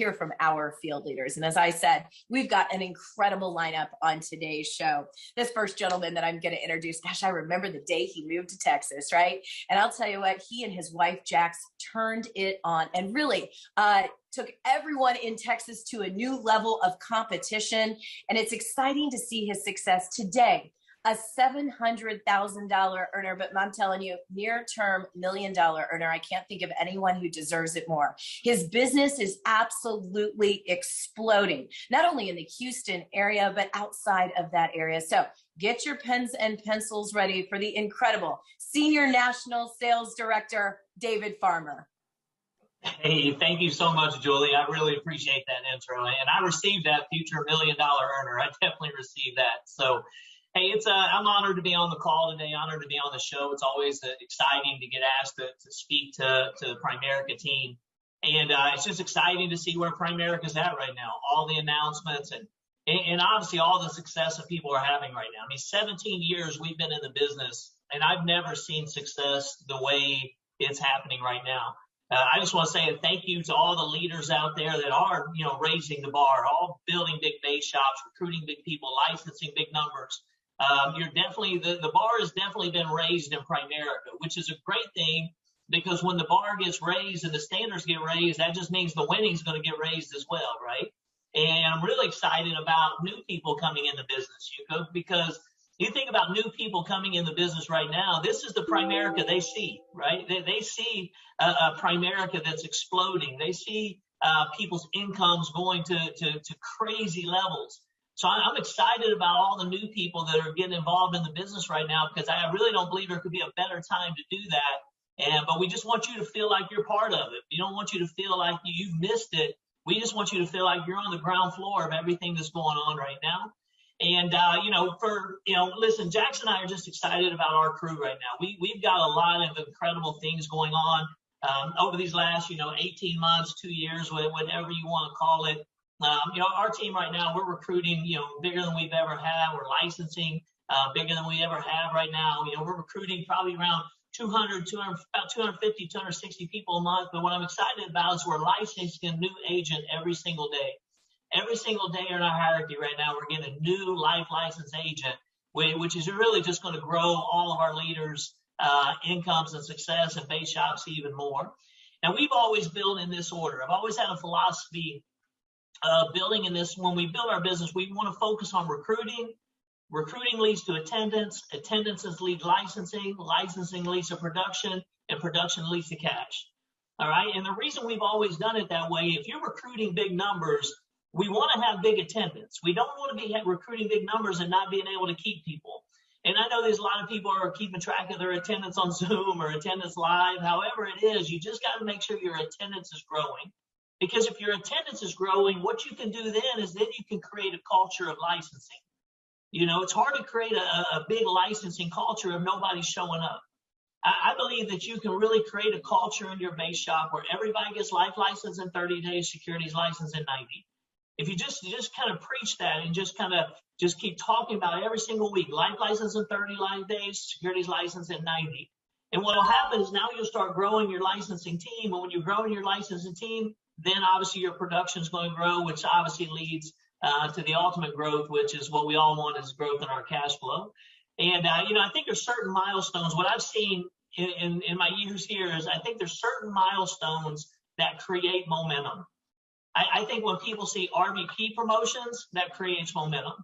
hear from our field leaders. And as I said, we've got an incredible lineup on today's show. This first gentleman that I'm going to introduce, gosh, I remember the day he moved to Texas, right? And I'll tell you what, he and his wife, Jax, turned it on and really uh, took everyone in Texas to a new level of competition. And it's exciting to see his success today a $700,000 earner, but I'm telling you, near term million dollar earner. I can't think of anyone who deserves it more. His business is absolutely exploding, not only in the Houston area, but outside of that area. So get your pens and pencils ready for the incredible Senior National Sales Director, David Farmen. Hey, thank you so much, Julie. I really appreciate that intro. And I received that future million dollar earner. I definitely received that. So Hey, it's uh, I'm honored to be on the call today. Honored to be on the show. It's always uh, exciting to get asked to, to speak to to the Primerica team, and uh, it's just exciting to see where Primerica's at right now. All the announcements and and obviously all the success that people are having right now. I mean, 17 years we've been in the business, and I've never seen success the way it's happening right now. Uh, I just want to say a thank you to all the leaders out there that are, you know, raising the bar, all building big base shops, recruiting big people, licensing big numbers um, you're definitely the, the bar has definitely been raised in Primerica, which is a great thing because when the bar gets raised and the standards get raised, that just means the winning's going to get raised as well, right? And I'm really excited about new people coming into business, Yuko, because you think about new people coming in the business right now. This is the Primerica they see, right? They, they see a, a Primerica that's exploding. They see uh, people's incomes going to, to, to crazy levels. So I'm excited about all the new people that are getting involved in the business right now because I really don't believe there could be a better time to do that. And but we just want you to feel like you're part of it. We don't want you to feel like you've missed it. We just want you to feel like you're on the ground floor of everything that's going on right now. And uh, you know, for you know, listen, Jackson and I are just excited about our crew right now. We we've got a lot of incredible things going on um, over these last, you know, 18 months, two years, whatever you want to call it. Um, you know, our team right now, we're recruiting, you know, bigger than we've ever had. We're licensing uh, bigger than we ever have right now. You know, we're recruiting probably around 200, 200, about 250, 260 people a month. But what I'm excited about is we're licensing a new agent every single day. Every single day in our hierarchy right now, we're getting a new life license agent, which is really just going to grow all of our leaders' uh, incomes and success and base shops even more. Now, we've always built in this order. I've always had a philosophy uh, building in this, when we build our business, we want to focus on recruiting. Recruiting leads to attendance. Attendances lead licensing. Licensing leads to production, and production leads to cash. All right. And the reason we've always done it that way, if you're recruiting big numbers, we want to have big attendance. We don't want to be recruiting big numbers and not being able to keep people. And I know there's a lot of people are keeping track of their attendance on Zoom or attendance live. However it is, you just got to make sure your attendance is growing. Because if your attendance is growing, what you can do then is then you can create a culture of licensing. You know, it's hard to create a, a big licensing culture if nobody's showing up. I, I believe that you can really create a culture in your base shop where everybody gets life license in 30 days, securities license in 90. If you just you just kind of preach that and just kind of just keep talking about every single week, life license in 30 life days, securities license in 90. And what will happen is now you'll start growing your licensing team. And when you're growing your licensing team, then obviously your production is going to grow, which obviously leads uh, to the ultimate growth, which is what we all want is growth in our cash flow. And, uh, you know, I think there's certain milestones. What I've seen in, in, in, my years here is I think there's certain milestones that create momentum. I, I think when people see RVP promotions, that creates momentum.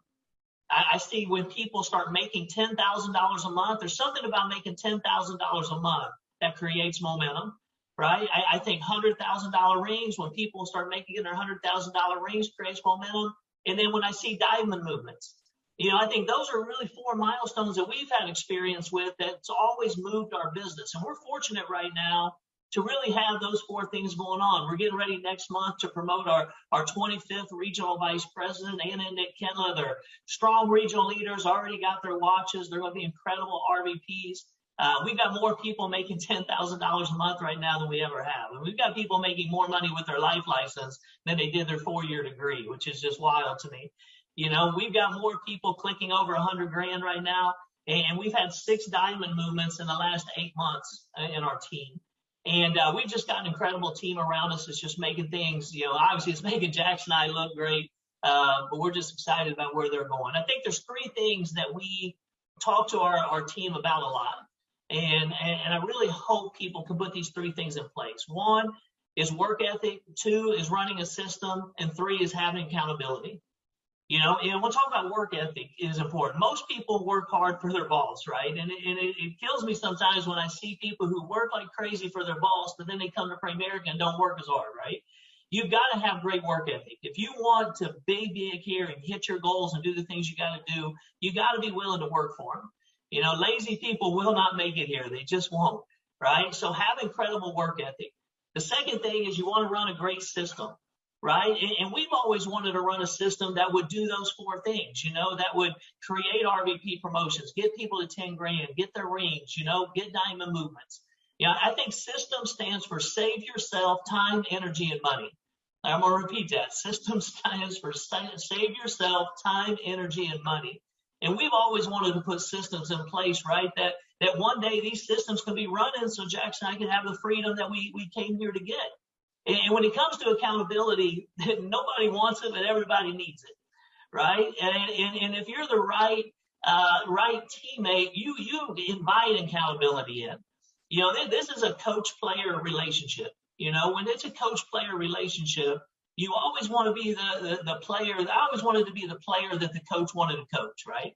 I, I see when people start making $10,000 a month, there's something about making $10,000 a month that creates momentum right? I, I think hundred thousand dollar rings when people start making their hundred thousand dollar rings creates momentum. And then when I see diamond movements, you know, I think those are really four milestones that we've had experience with that's always moved our business. And we're fortunate right now to really have those four things going on. We're getting ready next month to promote our, our 25th regional vice president, Anna and Nick Kenla. They're strong regional leaders, already got their watches. They're going to be incredible RVPs. Uh, we've got more people making $10,000 a month right now than we ever have. And we've got people making more money with their life license than they did their four year degree, which is just wild to me. You know, we've got more people clicking over a hundred grand right now. And we've had six diamond movements in the last eight months in our team. And uh, we've just got an incredible team around us. that's just making things, you know, obviously it's making Jackson and I look great, uh, but we're just excited about where they're going. I think there's three things that we talk to our, our team about a lot. And, and, I really hope people can put these three things in place. One is work ethic. Two is running a system. And three is having accountability. You know, and we'll talk about work ethic is important. Most people work hard for their boss, right? And, it, and it, it, kills me sometimes when I see people who work like crazy for their boss, but then they come to Primerica and don't work as hard, right? You've got to have great work ethic. If you want to be big here and hit your goals and do the things you got to do, you got to be willing to work for them. You know, lazy people will not make it here. They just won't, right? So have incredible work ethic. The second thing is you want to run a great system right? And, and, we've always wanted to run a system that would do those four things, you know, that would create RVP promotions, get people to 10 grand, get their rings, you know, get diamond movements. You know, I think system stands for save yourself time, energy, and money. I'm going to repeat that. System stands for save yourself time, energy, and money. And we've always wanted to put systems in place, right? That that one day these systems can be running so Jackson and I can have the freedom that we, we came here to get. And and when it comes to accountability, nobody wants it, but everybody needs it, right? And, and, and if you're the right uh, right teammate, you you invite accountability in. You know, this is a coach-player relationship. You know, when it's a coach-player relationship, you always want to be the, the, the player. I always wanted to be the player that the coach wanted to coach, right?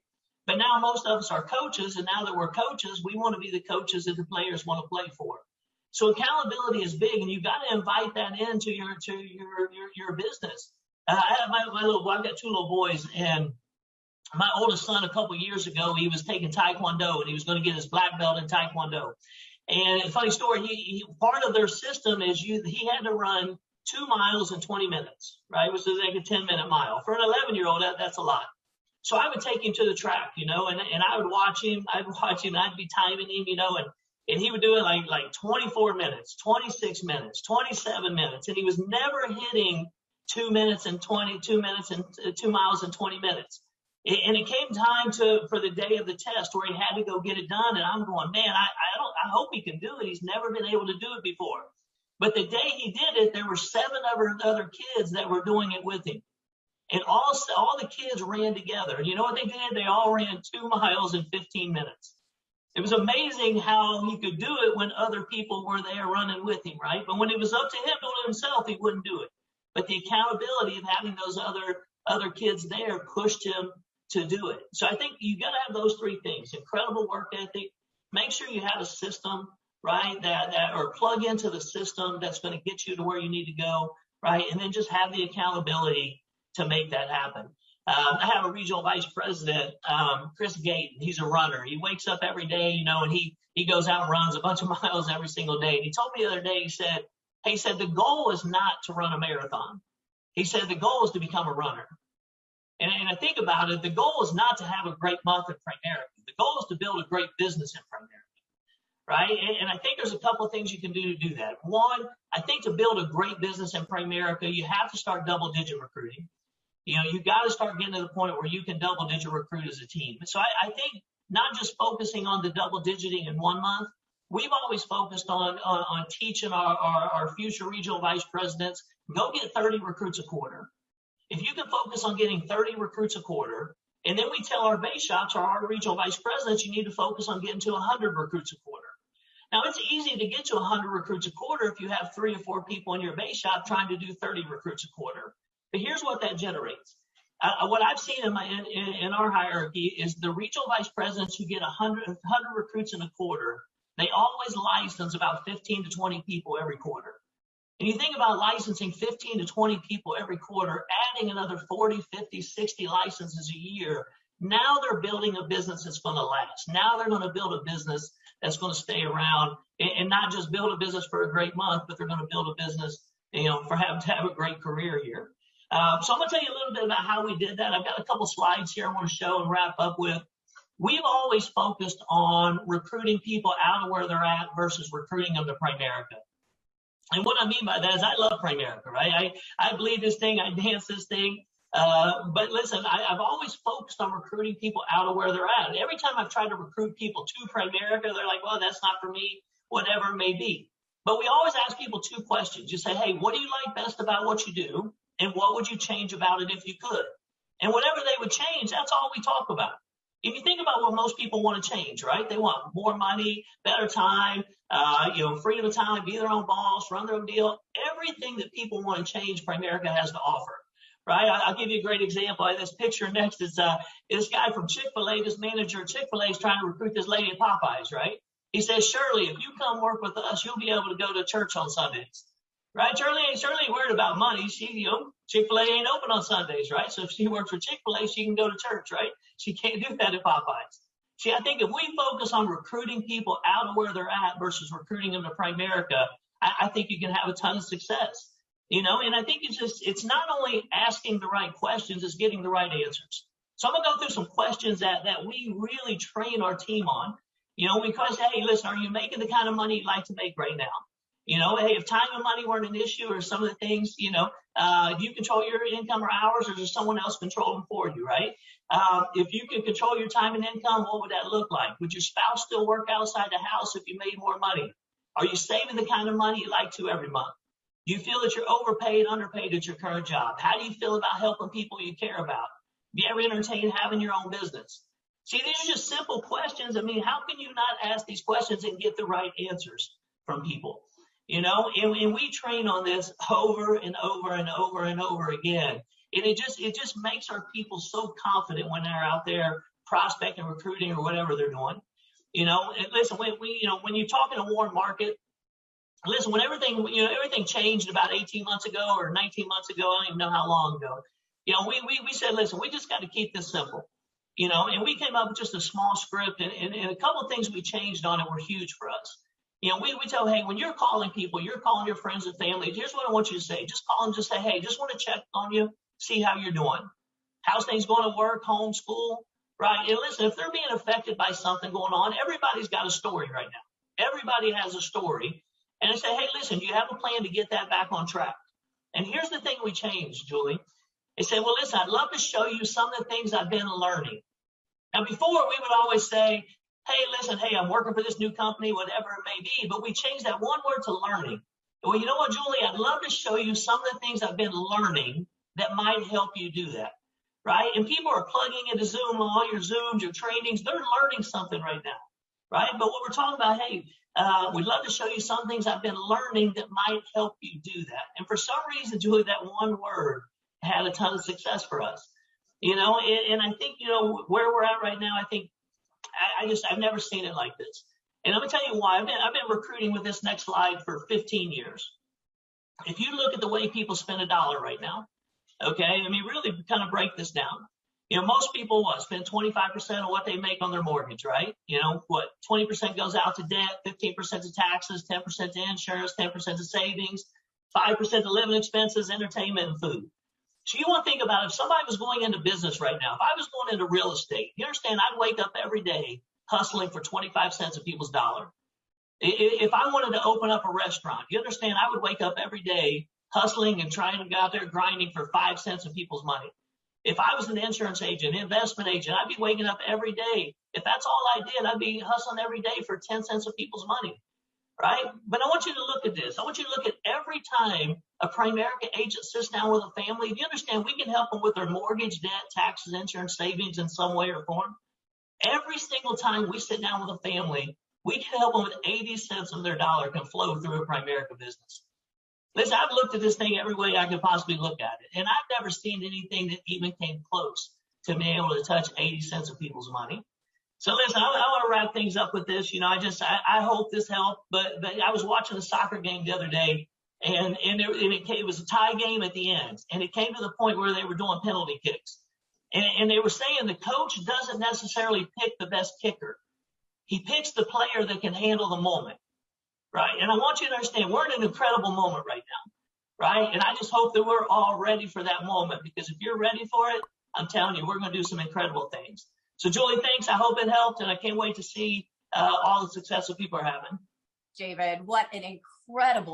But now most of us are coaches, and now that we're coaches, we want to be the coaches that the players want to play for. So accountability is big, and you've got to invite that into your to your your, your business. Uh, I have my, my little, I've got two little boys, and my oldest son a couple years ago, he was taking Taekwondo, and he was going to get his black belt in Taekwondo. And funny story, he, he part of their system is you he had to run two miles in 20 minutes, right? Which is like a 10 minute mile. For an 11 year old, that, that's a lot. So I would take him to the track, you know, and, and I would watch him. I'd watch him. I'd be timing him, you know, and and he would do it like like 24 minutes, 26 minutes, 27 minutes, and he was never hitting two minutes and 20, two minutes and uh, two miles and 20 minutes. And it came time to for the day of the test where he had to go get it done, and I'm going, man, I, I don't, I hope he can do it. He's never been able to do it before. But the day he did it, there were seven other kids that were doing it with him. And all, all the kids ran together. And you know what they did? They all ran two miles in 15 minutes. It was amazing how he could do it when other people were there running with him, right? But when it was up to him doing it himself, he wouldn't do it. But the accountability of having those other other kids there pushed him to do it. So I think you got to have those three things: incredible work ethic. Make sure you have a system, right? That that or plug into the system that's going to get you to where you need to go, right? And then just have the accountability to make that happen. Um, I have a regional vice president, um, Chris Gayton. He's a runner. He wakes up every day, you know, and he he goes out and runs a bunch of miles every single day. And he told me the other day, he said, he said the goal is not to run a marathon. He said the goal is to become a runner. And, and I think about it, the goal is not to have a great month in Primerica. The goal is to build a great business in Primerica, right? And, and I think there's a couple of things you can do to do that. One, I think to build a great business in Primerica, you have to start double digit recruiting. You know, you got to start getting to the point where you can double digit recruit as a team. So I, I think not just focusing on the double digiting in one month. We've always focused on on, on teaching our, our, our future regional vice presidents go get 30 recruits a quarter. If you can focus on getting 30 recruits a quarter, and then we tell our base shops or our regional vice presidents, you need to focus on getting to 100 recruits a quarter. Now, it's easy to get to 100 recruits a quarter if you have three or four people in your base shop trying to do 30 recruits a quarter. But here's what that generates. Uh, what I've seen in my in, in, our hierarchy is the regional vice presidents who get 100, 100 recruits in a quarter. They always license about 15 to 20 people every quarter. And you think about licensing 15 to 20 people every quarter, adding another 40, 50, 60 licenses a year. Now they're building a business that's going to last. Now they're going to build a business that's going to stay around and, and not just build a business for a great month, but they're going to build a business, you know, for have to have a great career here. Um, so I'm going to tell you a little bit about how we did that. I've got a couple slides here I want to show and wrap up with. We've always focused on recruiting people out of where they're at versus recruiting them to Primerica. And what I mean by that is I love Primerica, right? I, I believe this thing, I dance this thing. Uh, but listen, I, have always focused on recruiting people out of where they're at. And every time I've tried to recruit people to Primerica, they're like, well, that's not for me, whatever it may be. But we always ask people two questions. You say, hey, what do you like best about what you do? And what would you change about it if you could? And whatever they would change, that's all we talk about. If you think about what most people want to change, right? They want more money, better time, uh, you know, freedom of time, be their own boss, run their own deal. Everything that people want to change, Primerica has to offer, right? I'll give you a great example. This picture next is uh, this guy from Chick-fil-A, this manager at Chick-fil-A is trying to recruit this lady at Popeyes, right? He says, Shirley, if you come work with us, you'll be able to go to church on Sundays right? Shirley ain't Shirley ain't worried about money. She, you know, Chick Fil A ain't open on Sundays, right? So if she works for Chick Fil A, she can go to church, right? She can't do that at Popeyes. See, I think if we focus on recruiting people out of where they're at versus recruiting them to Primerica, I, I think you can have a ton of success. You know, and I think it's just it's not only asking the right questions, it's getting the right answers. So I'm gonna go through some questions that that we really train our team on. You know, because hey, listen, are you making the kind of money you'd like to make right now? You know, hey, if time and money weren't an issue or some of the things, you know, uh, do you control your income or hours or does someone else control them for you, right? Um, if you could control your time and income, what would that look like? Would your spouse still work outside the house if you made more money? Are you saving the kind of money you like to every month? You feel that you're overpaid, underpaid at your current job? How do you feel about helping people you care about? Have you ever entertained having your own business? See, these are just simple questions. I mean, how can you not ask these questions and get the right answers from people? you know, and, and we train on this over and over and over and over again. And it just it just makes our people so confident when they're out there prospecting, recruiting, or whatever they're doing. You know, and listen, when we you know when you talk in a warm market, listen, when everything you know everything changed about 18 months ago or 19 months ago, I don't even know how long ago. You know, we we we said, listen, we just got to keep this simple. You know, and we came up with just a small script, and, and, and a couple of things we changed on it were huge for us. You know, we, we tell, hey, when you're calling people, you're calling your friends and family. Here's what I want you to say. Just call them, just say, hey, just want to check on you, see how you're doing. How's things going to work, home, school, right? And listen, if they're being affected by something going on, everybody's got a story right now. Everybody has a story. And I say, hey, listen, you have a plan to get that back on track? And here's the thing we changed, Julie. They said, well, listen, I'd love to show you some of the things I've been learning. Now, before we would always say, hey, listen, hey, I'm working for this new company, whatever it may be. But we changed that one word to learning. Well, you know what, Julie? I'd love to show you some of the things I've been learning that might help you do that. Right? And people are plugging into Zoom, all your Zooms, your trainings, they're learning something right now. Right? But what we're talking about, hey, uh, we'd love to show you some things I've been learning that might help you do that. And for some reason, Julie, that one word had a ton of success for us. You know, and, and I think, you know, where we're at right now, I think I, I just I've never seen it like this. And I'm gonna tell you why. I've been I've been recruiting with this next slide for 15 years. If you look at the way people spend a dollar right now, okay, I mean really kind of break this down. You know, most people what spend 25% of what they make on their mortgage, right? You know, what 20% goes out to debt, 15% to taxes, 10% to insurance, 10% to savings, 5% to living expenses, entertainment, and food. So you want to think about if somebody was going into business right now, if I was going into real estate, you understand I'd wake up every day hustling for 25 cents of people's dollar. If I wanted to open up a restaurant, you understand I would wake up every day hustling and trying to get out there grinding for five cents of people's money. If I was an insurance agent, investment agent, I'd be waking up every day. If that's all I did, I'd be hustling every day for 10 cents of people's money right? But I want you to look at this. I want you to look at every time a Primerica agent sits down with a family. Do you understand we can help them with their mortgage, debt, taxes, insurance, savings in some way or form? Every single time we sit down with a family, we can help them with 80 cents of their dollar can flow through a Primerica business. Listen, I've looked at this thing every way I could possibly look at it, and I've never seen anything that even came close to being able to touch 80 cents of people's money. So listen, I, I want to wrap things up with this. You know, I just I, I hope this helped. But but I was watching a soccer game the other day, and and, there, and it, it was a tie game at the end, and it came to the point where they were doing penalty kicks, and and they were saying the coach doesn't necessarily pick the best kicker, he picks the player that can handle the moment, right? And I want you to understand we're in an incredible moment right now, right? And I just hope that we're all ready for that moment because if you're ready for it, I'm telling you, we're going to do some incredible things. So, Julie, thanks. I hope it helped, and I can't wait to see uh, all the success that people are having. David, what an incredible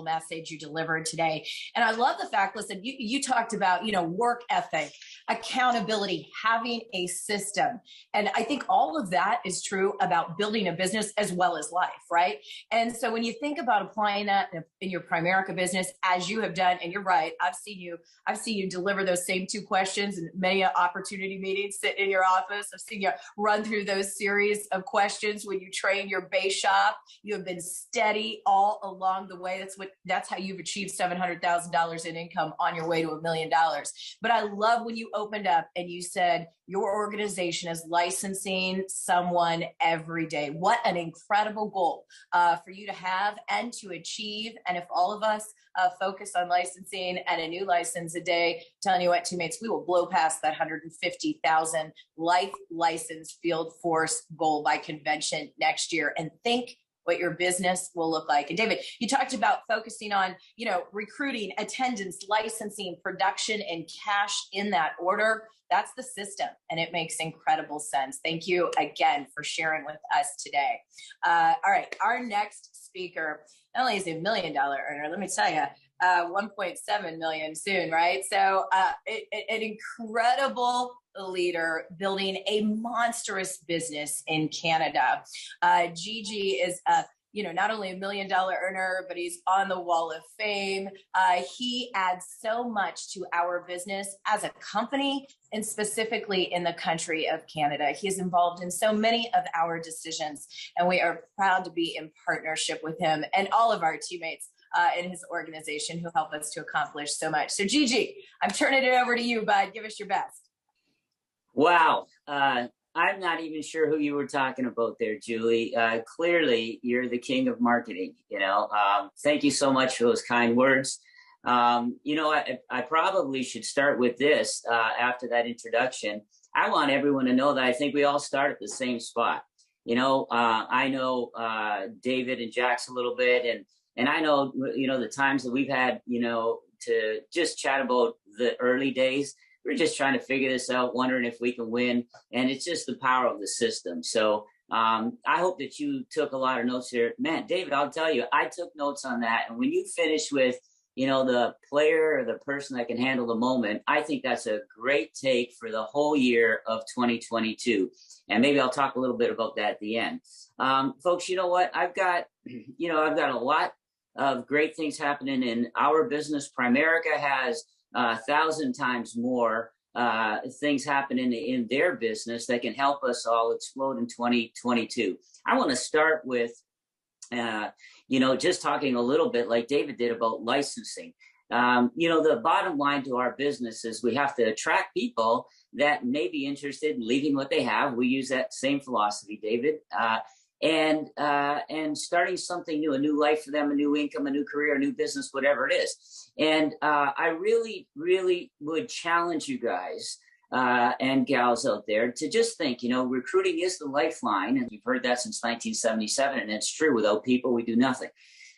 message you delivered today. And I love the fact, listen, you, you talked about, you know, work ethic. accountability, having a system. And I think all of that is true about building a business as well as life, right? And so when you think about applying that in your Primerica business, as you have done, and you're right, I've seen you, I've seen you deliver those same two questions in many opportunity meetings, sit in your office. I've seen you run through those series of questions when you train your base shop. You have been steady all along the way. That's what that's how you've achieved seven hundred thousand dollars in income on your way to a million dollars. But I love when you opened up and you said your organization is licensing someone every day. What an incredible goal uh, for you to have and to achieve. And if all of us uh, focus on licensing and a new license a day, telling you what, teammates, we will blow past that 150,000 life license field force goal by convention next year. And think what your business will look like. And David, you talked about focusing on, you know, recruiting, attendance, licensing, production, and cash in that order. That's the system, and it makes incredible sense. Thank you again for sharing with us today. Uh, all right, our next speaker not only is a million dollar earner, let me tell you, uh, 1.7 million soon, right? So, uh, it, it, an incredible leader building a monstrous business in Canada. Uh, Gigi is a you know, not only a million dollar earner, but he's on the wall of fame. Uh, he adds so much to our business as a company and specifically in the country of Canada. He is involved in so many of our decisions, and we are proud to be in partnership with him and all of our teammates. Uh, in his organization, who help us to accomplish so much. So, Gigi, I'm turning it over to you, bud. Give us your best. Wow. Uh, I'm not even sure who you were talking about there, Julie. Uh, clearly, you're the king of marketing. You know, um, thank you so much for those kind words. Um, you know, I, I, probably should start with this uh, after that introduction. I want everyone to know that I think we all start at the same spot. You know, uh, I know uh, David and Jax a little bit, and and I know you know the times that we've had, you know, to just chat about the early days we're just trying to figure this out, wondering if we can win. And it's just the power of the system. So um, I hope that you took a lot of notes here. Man, David, I'll tell you, I took notes on that. And when you finish with, you know, the player or the person that can handle the moment, I think that's a great take for the whole year of 2022. And maybe I'll talk a little bit about that at the end. Um, folks, you know what? I've got, you know, I've got a lot of great things happening in our business. Primerica has a thousand times more uh, things happening in, in their business that can help us all explode in 2022. I want to start with, uh, you know, just talking a little bit like David did about licensing. Um, you know, the bottom line to our business is we have to attract people that may be interested in leaving what they have. We use that same philosophy, David. Uh, and uh, and starting something new, a new life for them, a new income, a new career, a new business, whatever it is. And uh, I really, really would challenge you guys uh, and gals out there to just think, you know, recruiting is the lifeline, and we've heard that since 1977, and it's true. Without people, we do nothing.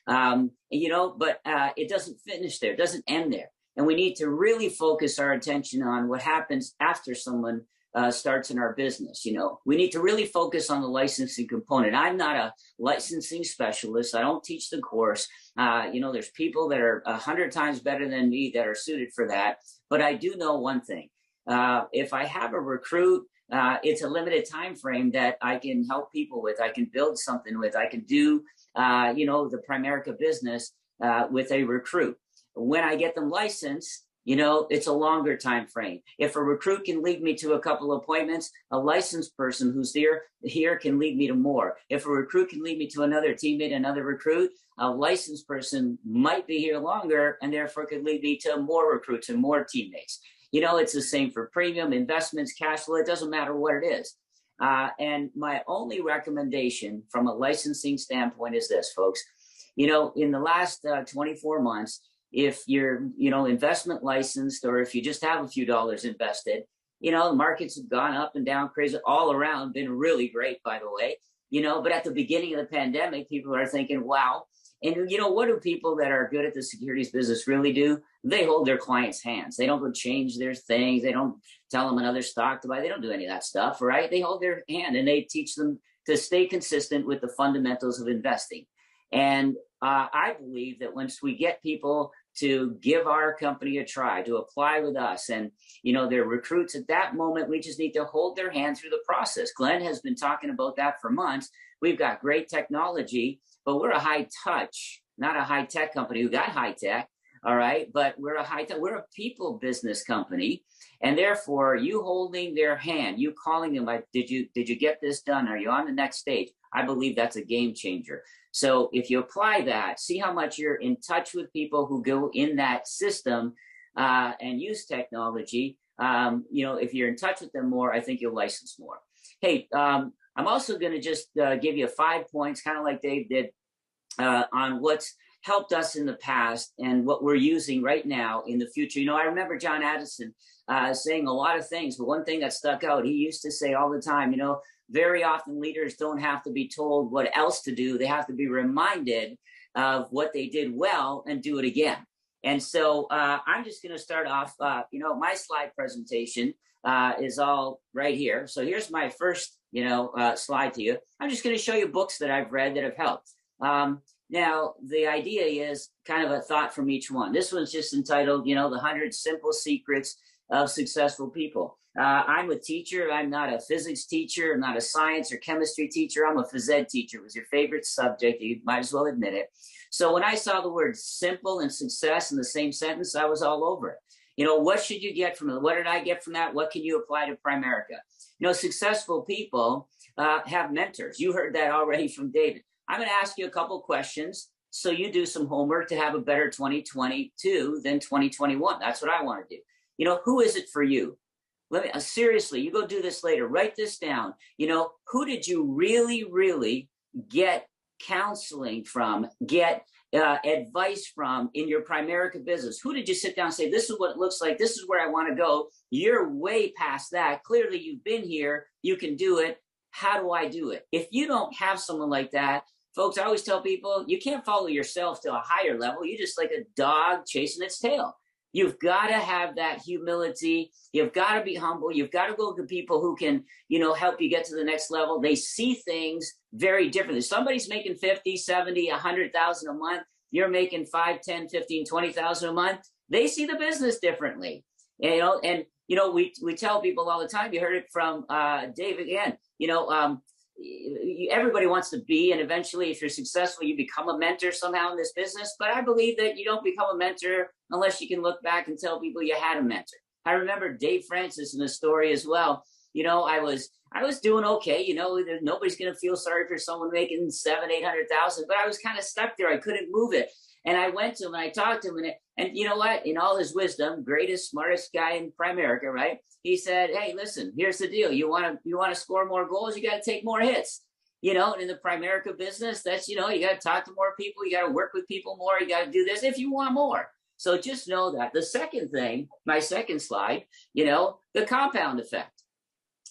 Um, you know, but uh, it doesn't finish there, it doesn't end there, and we need to really focus our attention on what happens after someone uh, starts in our business. You know, we need to really focus on the licensing component. I'm not a licensing specialist. I don't teach the course. Uh, you know, there's people that are a hundred times better than me that are suited for that. But I do know one thing. Uh, if I have a recruit, uh, it's a limited time frame that I can help people with. I can build something with. I can do, uh, you know, the Primerica business uh, with a recruit. When I get them licensed, you know, it's a longer time frame. If a recruit can lead me to a couple appointments, a licensed person who's there here can lead me to more. If a recruit can lead me to another teammate, another recruit, a licensed person might be here longer and therefore could lead me to more recruits and more teammates. You know, it's the same for premium, investments, cash flow. It doesn't matter what it is. Uh, and my only recommendation from a licensing standpoint is this, folks. You know, in the last uh, 24 months, if you're, you know, investment licensed or if you just have a few dollars invested, you know, the markets have gone up and down crazy all around, been really great, by the way, you know, but at the beginning of the pandemic, people are thinking, wow. And, you know, what do people that are good at the securities business really do? They hold their clients' hands. They don't go change their things. They don't tell them another stock to buy. They don't do any of that stuff, right? They hold their hand and they teach them to stay consistent with the fundamentals of investing. And uh, I believe that once we get people to give our company a try, to apply with us. And, you know, they're recruits at that moment. We just need to hold their hand through the process. Glenn has been talking about that for months. We've got great technology, but we're a high touch, not a high tech company who got high tech. All right. But we're a high tech, we're a people business company. And therefore you holding their hand, you calling them like, did you, did you get this done? Are you on the next stage? I believe that's a game changer. So if you apply that, see how much you're in touch with people who go in that system uh, and use technology. Um, you know, if you're in touch with them more, I think you'll license more. Hey, um, I'm also going to just uh, give you five points, kind of like Dave did, uh, on what's helped us in the past and what we're using right now in the future. You know, I remember John Addison uh, saying a lot of things, but one thing that stuck out, he used to say all the time, you know, very often leaders don't have to be told what else to do. They have to be reminded of what they did well and do it again. And so uh, I'm just going to start off. Uh, you know, my slide presentation uh, is all right here. So here's my first, you know, uh, slide to you. I'm just going to show you books that I've read that have helped. Um, now, the idea is kind of a thought from each one. This one's just entitled, you know, the 100 Simple Secrets of Successful People. Uh, I'm a teacher. I'm not a physics teacher. I'm not a science or chemistry teacher. I'm a phys ed teacher. It was your favorite subject. You might as well admit it. So when I saw the word simple and success in the same sentence, I was all over it. You know, what should you get from it? What did I get from that? What can you apply to Primerica? You know, successful people uh, have mentors. You heard that already from David. I'm going to ask you a couple questions so you do some homework to have a better 2022 than 2021. That's what I want to do. You know, who is it for you? let me uh, seriously you go do this later. Write this down. You know who did you really really get counseling from get uh, advice from in your primerica business? Who did you sit down and say this is what it looks like. This is where i want to go. You're way past that. Clearly you've been here. You can do it. How do i do it? If you don't have someone like that folks i always tell people you can't follow yourself to a higher level. You're just like a dog chasing its tail You've got to have that humility. You've got to be humble. You've got to go to people who can, you know, help you get to the next level. They see things very differently. Somebody's making 50, 70, 100,000 a month. You're making 5, 10, 15, 20,000 a month. They see the business differently. You know, and you know, we we tell people all the time. You heard it from uh, Dave again. You know, um, everybody wants to be and eventually if you're successful you become a mentor somehow in this business. But i believe that you don't become a mentor unless you can look back and tell people you had a mentor. I remember dave francis in the story as well. You know i was i was doing okay you know nobody's to feel sorry for someone making seven eight hundred thousand but i was kind of stuck there. I couldn't move it and I went to him and I talked to him, and, and you know what? In all his wisdom, greatest, smartest guy in Primerica, right? He said, "Hey, listen, here's the deal. You want to you want to score more goals, you got to take more hits." You know, and in the Primerica business, that's you know, you got to talk to more people, you got to work with people more, you got to do this if you want more. So just know that. The second thing, my second slide, you know, the compound effect.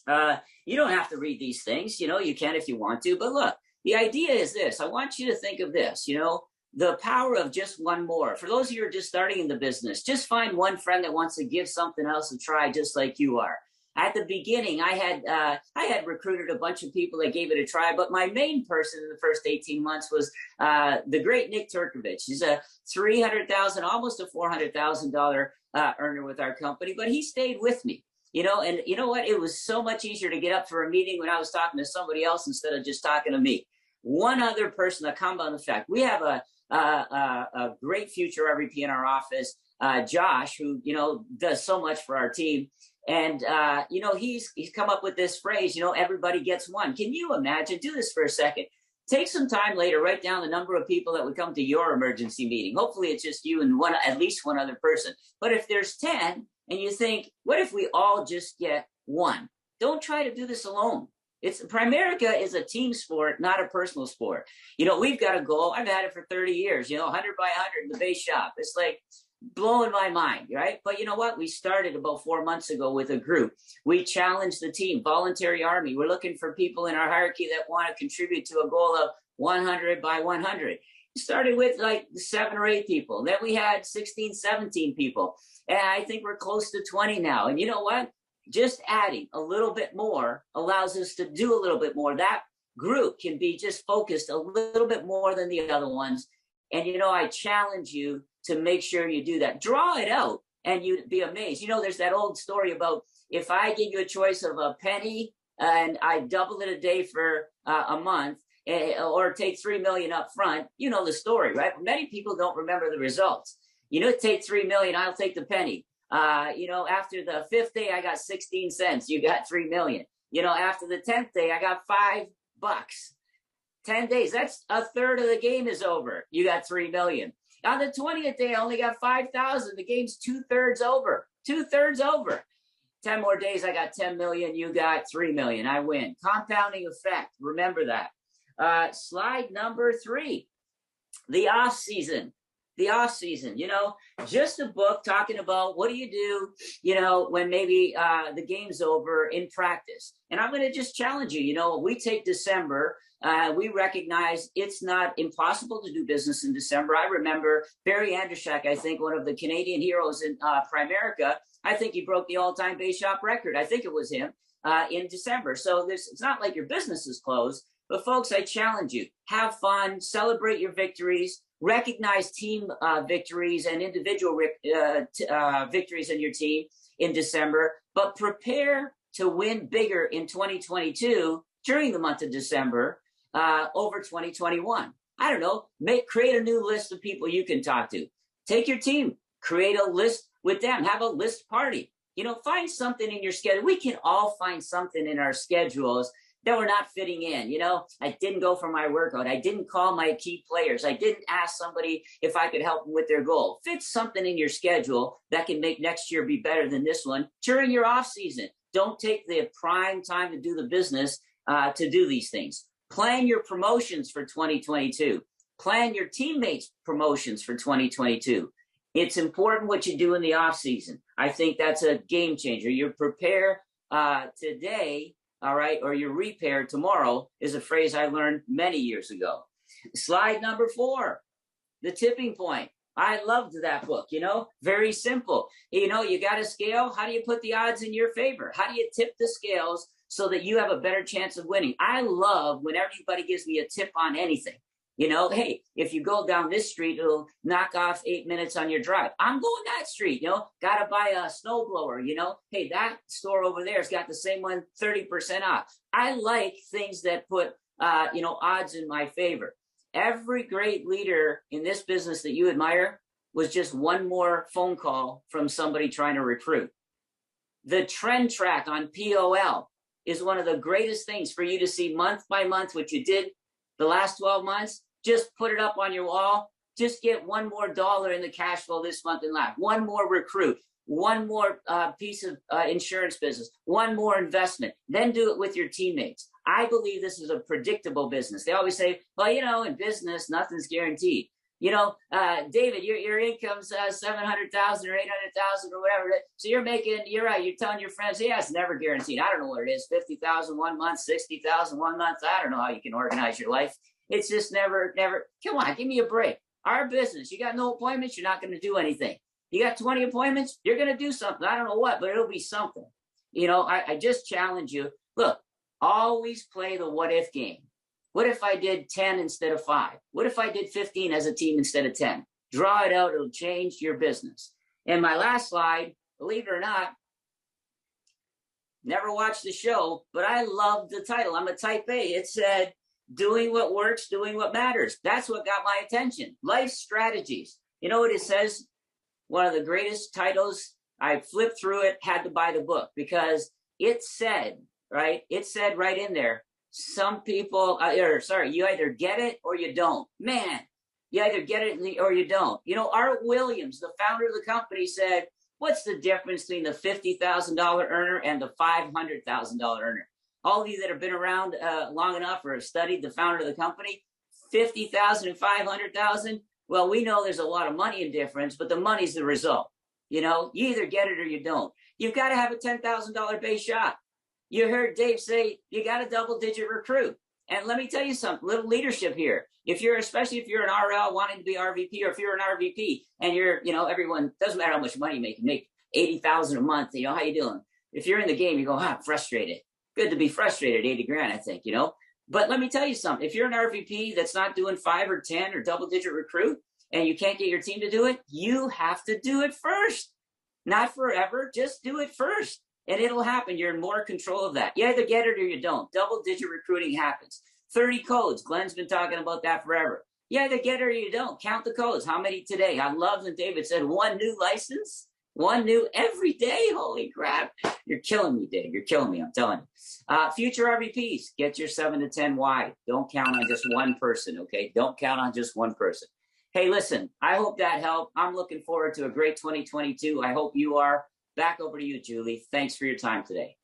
Uh, you don't have to read these things, you know, you can if you want to, but look, the idea is this. I want you to think of this, you know, the power of just one more. For those of you who are just starting in the business, just find one friend that wants to give something else a try, just like you are. At the beginning, I had uh, I had recruited a bunch of people that gave it a try, but my main person in the first eighteen months was uh, the great Nick Turkovich. He's a three hundred thousand, almost a four hundred thousand dollar uh, earner with our company, but he stayed with me you know and you know what it was so much easier to get up for a meeting when i was talking to somebody else instead of just talking to me one other person a compound effect we have a uh, a great future RVP in our office, uh, Josh, who you know does so much for our team. And uh, you know he's he's come up with this phrase. You know, everybody gets one. Can you imagine? Do this for a second. Take some time later. Write down the number of people that would come to your emergency meeting. Hopefully, it's just you and one, at least one other person. But if there's ten, and you think, what if we all just get one? Don't try to do this alone. It's Primerica is a team sport, not a personal sport. You know, we've got a goal. I've had it for 30 years, you know, 100 by 100 in the base shop. It's like blowing my mind, right? But you know what? We started about four months ago with a group. We challenged the team, voluntary army. We're looking for people in our hierarchy that want to contribute to a goal of 100 by 100. We started with like seven or eight people. Then we had 16, 17 people. And I think we're close to 20 now. And you know what? Just adding a little bit more allows us to do a little bit more. That group can be just focused a little bit more than the other ones. And, you know, I challenge you to make sure you do that. Draw it out and you'd be amazed. You know, there's that old story about if I give you a choice of a penny and I double it a day for uh, a month, uh, or take three million up front, you know the story, right? Many people don't remember the results. You know, take three million, I'll take the penny. Uh, you know, after the fifth day, I got 16 cents. You got three million. You know, after the 10th day, I got five bucks. 10 days, that's a third of the game is over. You got three million. On the 20th day, I only got 5,000. The game's two thirds over. Two thirds over. 10 more days, I got 10 million. You got 3 million. I win. Compounding effect. Remember that. Uh, slide number three, the off season. The off season, you know, just a book talking about what do you do, you know, when maybe uh, the game's over in practice. And I'm going to just challenge you. You know, we take December. Uh, we recognize it's not impossible to do business in December. I remember Barry Andrushak, I think one of the Canadian heroes in uh, Primerica. I think he broke the all-time base shop record. I think it was him uh, in December. So this, it's not like your business is closed. But folks, I challenge you: have fun, celebrate your victories, recognize team uh, victories and individual uh, t- uh, victories in your team in December, but prepare to win bigger in 2022 during the month of December uh, over 2021. I don't know. Make create a new list of people you can talk to. Take your team, create a list with them. Have a list party. You know, find something in your schedule. We can all find something in our schedules that were not fitting in. You know, I didn't go for my workout. I didn't call my key players. I didn't ask somebody if I could help them with their goal. Fit something in your schedule that can make next year be better than this one during your off season. Don't take the prime time to do the business uh, to do these things. Plan your promotions for 2022. Plan your teammates' promotions for 2022. It's important what you do in the off season. I think that's a game changer. You prepare uh, today all right, or your repair tomorrow is a phrase I learned many years ago. Slide number four, the tipping point. I loved that book, you know, very simple. You know, you got a scale. How do you put the odds in your favor? How do you tip the scales so that you have a better chance of winning? I love when everybody gives me a tip on anything. You know, hey, if you go down this street, it'll knock off eight minutes on your drive. I'm going that street, you know, got to buy a snowblower, you know, hey, that store over there's got the same one 30% off. I like things that put, uh, you know, odds in my favor. Every great leader in this business that you admire was just one more phone call from somebody trying to recruit. The trend track on POL is one of the greatest things for you to see month by month what you did the last 12 months just put it up on your wall. Just get one more dollar in the cash flow this month and last. One more recruit. One more uh, piece of uh, insurance business. One more investment. Then do it with your teammates. I believe this is a predictable business. They always say, well, you know, in business, nothing's guaranteed. You know, uh, David, your your income's uh, seven hundred thousand or eight hundred thousand or whatever. So you're making, you're right. You're telling your friends, yeah, it's never guaranteed. I don't know what it is, fifty thousand one month, sixty thousand one month. I don't know how you can organize your life. It's just never, never. Come on, give me a break. Our business, you got no appointments, you're not going to do anything. You got 20 appointments, you're going to do something. I don't know what, but it'll be something. You know, I, I just challenge you. Look, always play the what if game. What if I did 10 instead of five? What if I did 15 as a team instead of 10? Draw it out, it'll change your business. And my last slide, believe it or not, never watched the show, but I love the title. I'm a type A. It said, doing what works, doing what matters. That's what got my attention. Life strategies. You know what it says? One of the greatest titles. I flipped through it, had to buy the book because it said, right? It said right in there, some people, uh, or sorry, you either get it or you don't. Man, you either get it or you don't. You know, Art Williams, the founder of the company, said, What's the difference between the $50,000 earner and the $500,000 earner? All of you that have been around uh, long enough or have studied the founder of the company, 50,000 and 500,000. Well, we know there's a lot of money in difference, but the money's the result. You know, you either get it or you don't. You've got to have a $10,000 base shop. You heard Dave say you got a double digit recruit. And let me tell you something, little leadership here. If you're, especially if you're an RL wanting to be RVP or if you're an RVP and you're, you know, everyone, doesn't matter how much money you make, you make 80,000 a month, you know, how you doing? If you're in the game, you go, ah, I'm frustrated good to be frustrated 80 grand, I think, you know. But let me tell you something. If you're an RVP that's not doing five or 10 or double digit recruit, and you can't get your team to do it, you have to do it first. Not forever, just do it first. And it'll happen. You're in more control of that. You either get it or you don't. Double digit recruiting happens. 30 codes. Glenn's been talking about that forever. You either get it or you don't. Count the codes. How many today? I love that David said one new license, one new every day. Holy crap. You're killing me, Dave. You're killing me. I'm telling you. Uh, future RVPs, get your seven to 10 wide. Don't count on just one person, okay? Don't count on just one person. Hey, listen, I hope that helped. I'm looking forward to a great 2022. I hope you are. Back over to you, Julie. Thanks for your time today.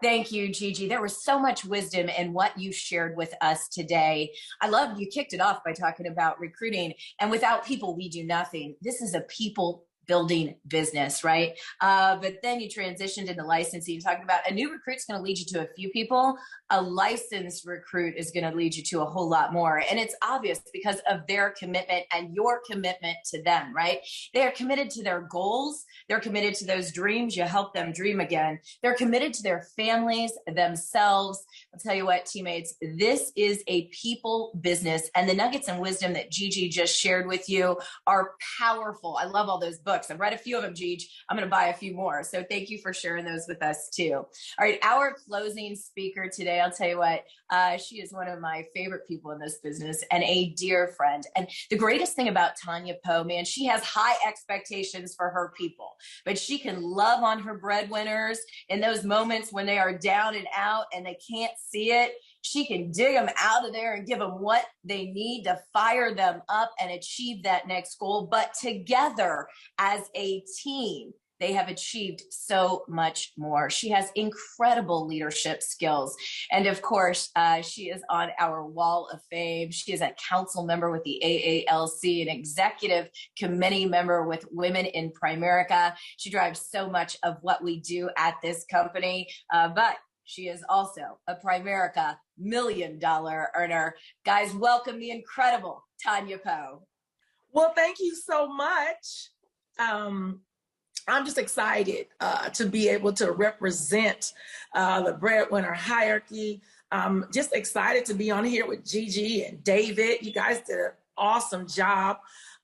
Thank you, Gigi. There was so much wisdom in what you shared with us today. I love you kicked it off by talking about recruiting and without people, we do nothing. This is a people building business, right? Uh, but then you transitioned into licensing, talking about a new recruit's going to lead you to a few people. A licensed recruit is going to lead you to a whole lot more. And it's obvious because of their commitment and your commitment to them, right? They are committed to their goals. They're committed to those dreams. You help them dream again. They're committed to their families, themselves. I'll tell you what, teammates, this is a people business. And the nuggets and wisdom that Gigi just shared with you are powerful. I love all those books books. I've read a few of them, Jeej. I'm going to buy a few more. So thank you for sharing those with us too. All right, our closing speaker today, I'll tell you what, uh, she is one of my favorite people in this business and a dear friend. And the greatest thing about Tanya Poe, man, she has high expectations for her people, but she can love on her breadwinners in those moments when they are down and out and they can't see it she can dig them out of there and give them what they need to fire them up and achieve that next goal. But together as a team, they have achieved so much more. She has incredible leadership skills. And of course, uh, she is on our wall of fame. She is a council member with the AALC, an executive committee member with Women in Primerica. She drives so much of what we do at this company. Uh, but she is also a Primerica million dollar earner. Guys, welcome the incredible Tanya Poe. Well, thank you so much. Um, I'm just excited uh, to be able to represent uh, the breadwinner hierarchy. I'm just excited to be on here with Gigi and David. You guys did an awesome job.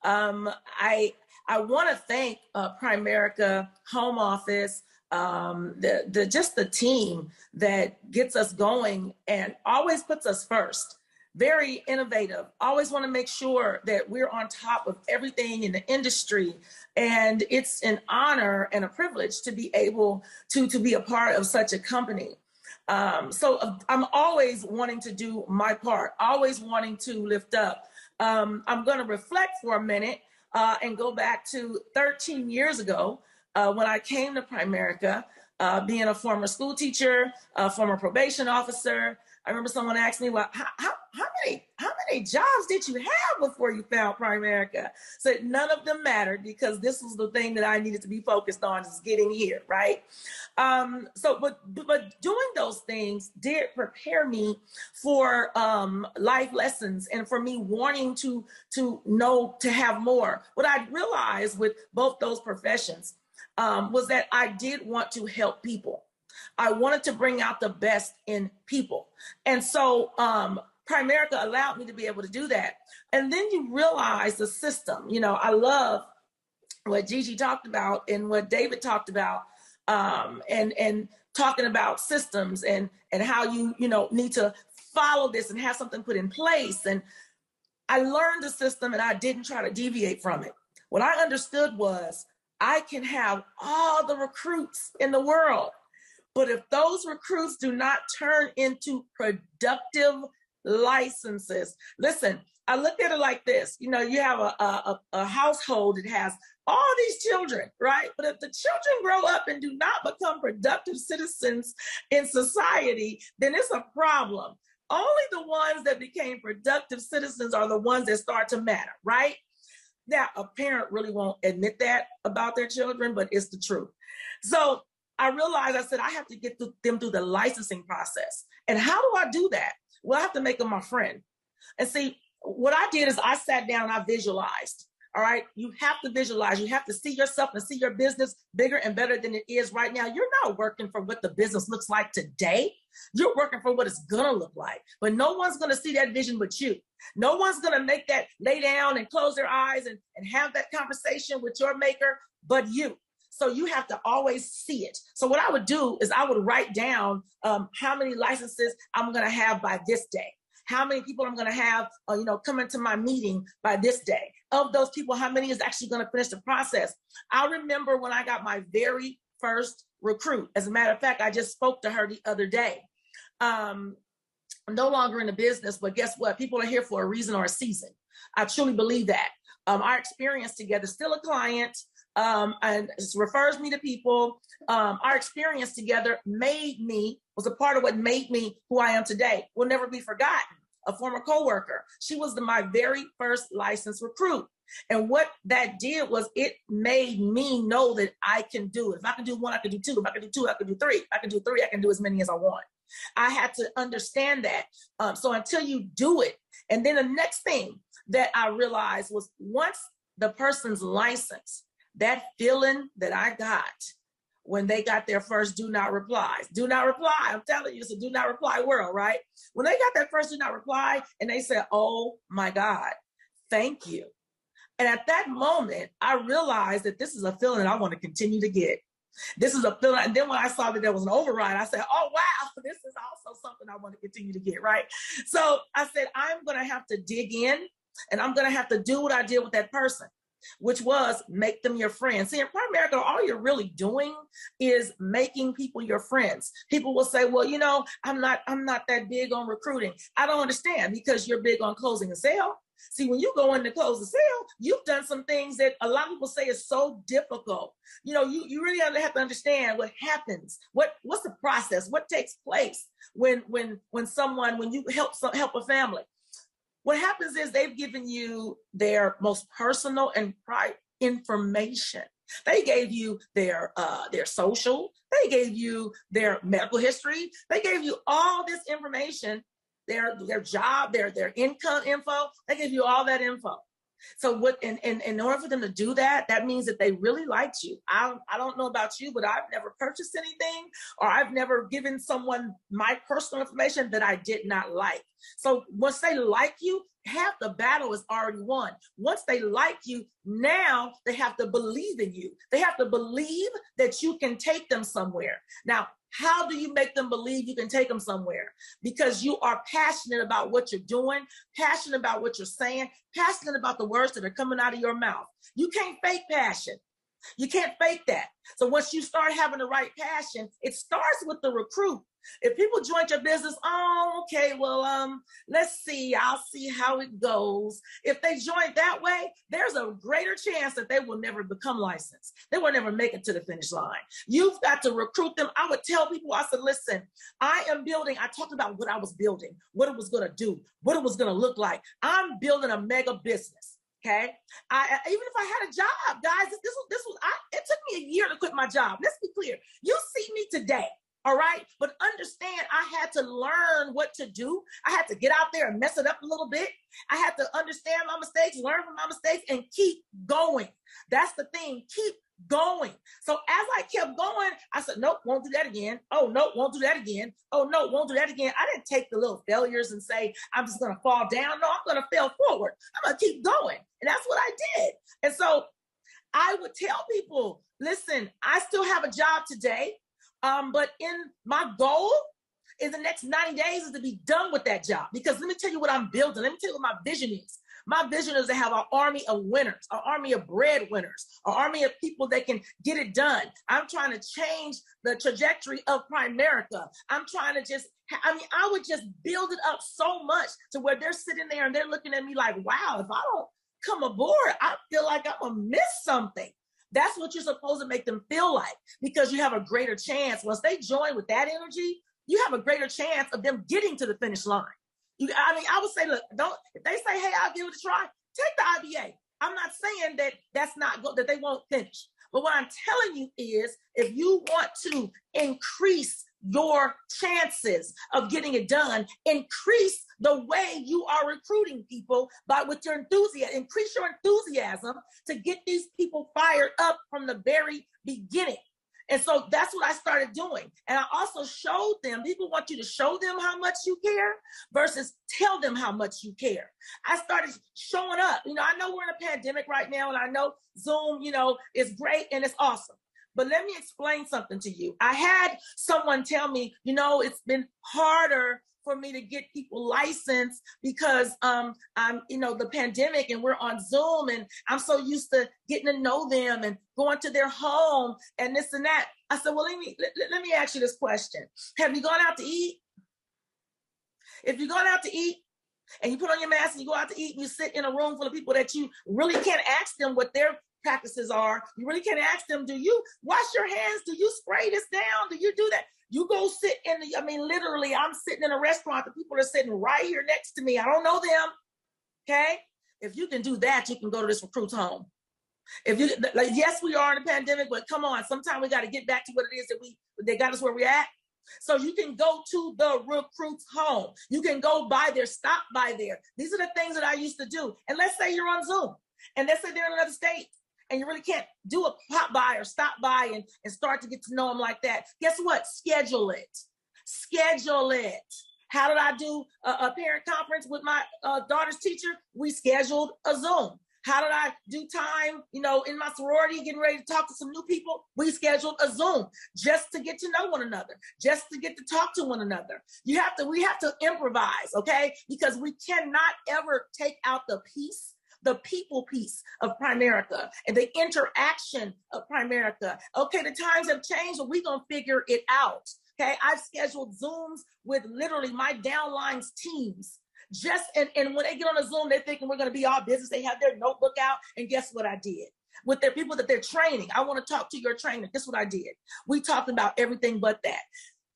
Um, I I want to thank uh, Primerica Home Office um, the, the just the team that gets us going and always puts us first. Very innovative. Always want to make sure that we're on top of everything in the industry. And it's an honor and a privilege to be able to, to be a part of such a company. Um, so uh, I'm always wanting to do my part, always wanting to lift up. Um, I'm going to reflect for a minute uh, and go back to 13 years ago uh, when I came to Primerica, uh, being a former school teacher, a former probation officer. I remember someone asked me, "Well, how, how, how many how many jobs did you have before you found Primerica?" Said none of them mattered because this was the thing that I needed to be focused on is getting here, right? Um, so, but but doing those things did prepare me for um, life lessons and for me wanting to to know to have more. What I realized with both those professions um, was that I did want to help people. I wanted to bring out the best in people. And so um, Primerica allowed me to be able to do that. And then you realize the system. You know, I love what Gigi talked about and what David talked about, um, and and talking about systems and and how you you know need to follow this and have something put in place. And I learned the system and I didn't try to deviate from it. What I understood was I can have all the recruits in the world. But if those recruits do not turn into productive licenses, listen, I look at it like this. You know, you have a, a, a household that has all these children, right? But if the children grow up and do not become productive citizens in society, then it's a problem. Only the ones that became productive citizens are the ones that start to matter, right? Now, a parent really won't admit that about their children, but it's the truth. So I realized I said I have to get them through the licensing process. And how do I do that? Well, I have to make them my friend. And see, what I did is I sat down, I visualized. All right. You have to visualize. You have to see yourself and see your business bigger and better than it is right now. You're not working for what the business looks like today. You're working for what it's going to look like. But no one's going to see that vision but you. No one's going to make that lay down and close their eyes and, and have that conversation with your maker but you. So you have to always see it. So what I would do is I would write down um, how many licenses I'm going to have by this day how many people I'm going to have, uh, you know, coming to my meeting by this day. Of those people, how many is actually going to finish the process? I remember when I got my very first recruit. As a matter of fact, I just spoke to her the other day. Um, I'm no longer in the business, but guess what? People are here for a reason or a season. I truly believe that. Um, our experience together, still a client, um, and refers me to people. Um, our experience together made me, was a part of what made me who I am today. Will never be forgotten. A former coworker. She was the, my very first licensed recruit. And what that did was it made me know that I can do it. If I can do one, I can do two. If I can do two, I can do three. If I can do three, I can do as many as I want. I had to understand that. Um, so until you do it, and then the next thing that I realized was once the person's license that feeling that I got when they got their first do not replies. Do not reply. I'm telling you, it's a do not reply world, right? When they got that first do not reply and they said, Oh my God, thank you. And at that moment, I realized that this is a feeling I want to continue to get. This is a feeling. And then when I saw that there was an override, I said, Oh wow, this is also something I want to continue to get, right? So I said, I'm going to have to dig in and I'm going to have to do what I did with that person which was make them your friends. See, in Primerica, all you're really doing is making people your friends. People will say, well, you know, I'm not, I'm not that big on recruiting. I don't understand because you're big on closing a sale. See, when you go in to close the sale, you've done some things that a lot of people say is so difficult. You know, you, you really have to understand what happens, what what's the process, what takes place when when when someone when you help some, help a family what happens is they've given you their most personal and private information. They gave you their uh, their social. They gave you their medical history. They gave you all this information, their their job, their their income info. They gave you all that info. So what in, in, in order for them to do that, that means that they really liked you. I I don't know about you, but I've never purchased anything or I've never given someone my personal information that I did not like. So once they like you, half the battle is already won. Once they like you, now they have to believe in you. They have to believe that you can take them somewhere. Now, how do you make them believe you can take them somewhere? Because you are passionate about what you're doing, passionate about what you're saying, passionate about the words that are coming out of your mouth. You can't fake passion. You can't fake that. So once you start having the right passion, it starts with the recruit. If people join your business, oh, okay, well, um, let's see, I'll see how it goes. If they join that way, there's a greater chance that they will never become licensed. They will never make it to the finish line. You've got to recruit them. I would tell people, I said, listen, I am building, I talked about what I was building, what it was going to do, what it was going to look like. I'm building a mega business. Okay. I even if I had a job, guys, this was this was I, it took me a year to quit my job. Let's be clear. You see me today. All right. But understand, I had to learn what to do. I had to get out there and mess it up a little bit. I had to understand my mistakes, learn from my mistakes, and keep going. That's the thing. Keep going. So as I kept going, I said, nope, won't do that again. Oh, no, won't do that again. Oh, no, won't do that again. I didn't take the little failures and say, I'm just going to fall down. No, I'm going to fail forward. I'm going to keep going. And that's what I did. And so I would tell people, listen, I still have a job today. Um, but in my goal in the next 90 days is to be done with that job. Because let me tell you what I'm building. Let me tell you what my vision is. My vision is to have an army of winners, an army of breadwinners, an army of people that can get it done. I'm trying to change the trajectory of Primerica. I'm trying to just, I mean, I would just build it up so much to where they're sitting there and they're looking at me like, wow, if I don't come aboard, I feel like I'm gonna miss something. That's what you're supposed to make them feel like because you have a greater chance. Once they join with that energy, you have a greater chance of them getting to the finish line. You, I mean, I would say, look, don't, if they say, hey, I'll give it a try, take the IBA. I'm not saying that that's not good, that they won't finish. But what I'm telling you is if you want to increase your chances of getting it done. Increase the way you are recruiting people by with your enthusiasm. Increase your enthusiasm to get these people fired up from the very beginning. And so that's what I started doing. And I also showed them, people want you to show them how much you care versus tell them how much you care. I started showing up. You know, I know we're in a pandemic right now, and I know Zoom, you know, is great and it's awesome. But let me explain something to you. I had someone tell me, you know, it's been harder for me to get people licensed because um I'm you know the pandemic and we're on Zoom and I'm so used to getting to know them and going to their home and this and that. I said, well, let me let, let me ask you this question: Have you gone out to eat? If you've gone out to eat and you put on your mask and you go out to eat and you sit in a room full of people that you really can't ask them what their practices are, you really can't ask them, do you wash your hands? Do you spray this down? Do you do that? You go sit in the, I mean, literally, I'm sitting in a restaurant, the people are sitting right here next to me. I don't know them. Okay. If you can do that, you can go to this recruit's home. If you like, yes, we are in a pandemic, but come on, sometimes we got to get back to what it is that we they got us where we're at. So you can go to the recruit's home. You can go by there, stop by there. These are the things that I used to do. And let's say you're on Zoom, and let's say they're in another state, and you really can't do a pop by or stop by and, and start to get to know them like that. Guess what? Schedule it. Schedule it. How did I do a, a parent conference with my uh, daughter's teacher? We scheduled a Zoom. How did I do time, you know, in my sorority, getting ready to talk to some new people? We scheduled a Zoom just to get to know one another, just to get to talk to one another. You have to, we have to improvise, okay? Because we cannot ever take out the piece the people piece of Primerica and the interaction of Primerica. Okay, the times have changed, but we're going to figure it out. Okay, I've scheduled Zooms with literally my downlines teams just and, and when they get on a Zoom, they're thinking we're going to be all business. They have their notebook out, and guess what I did? With their people that they're training, I want to talk to your trainer. Guess what I did? We talked about everything but that.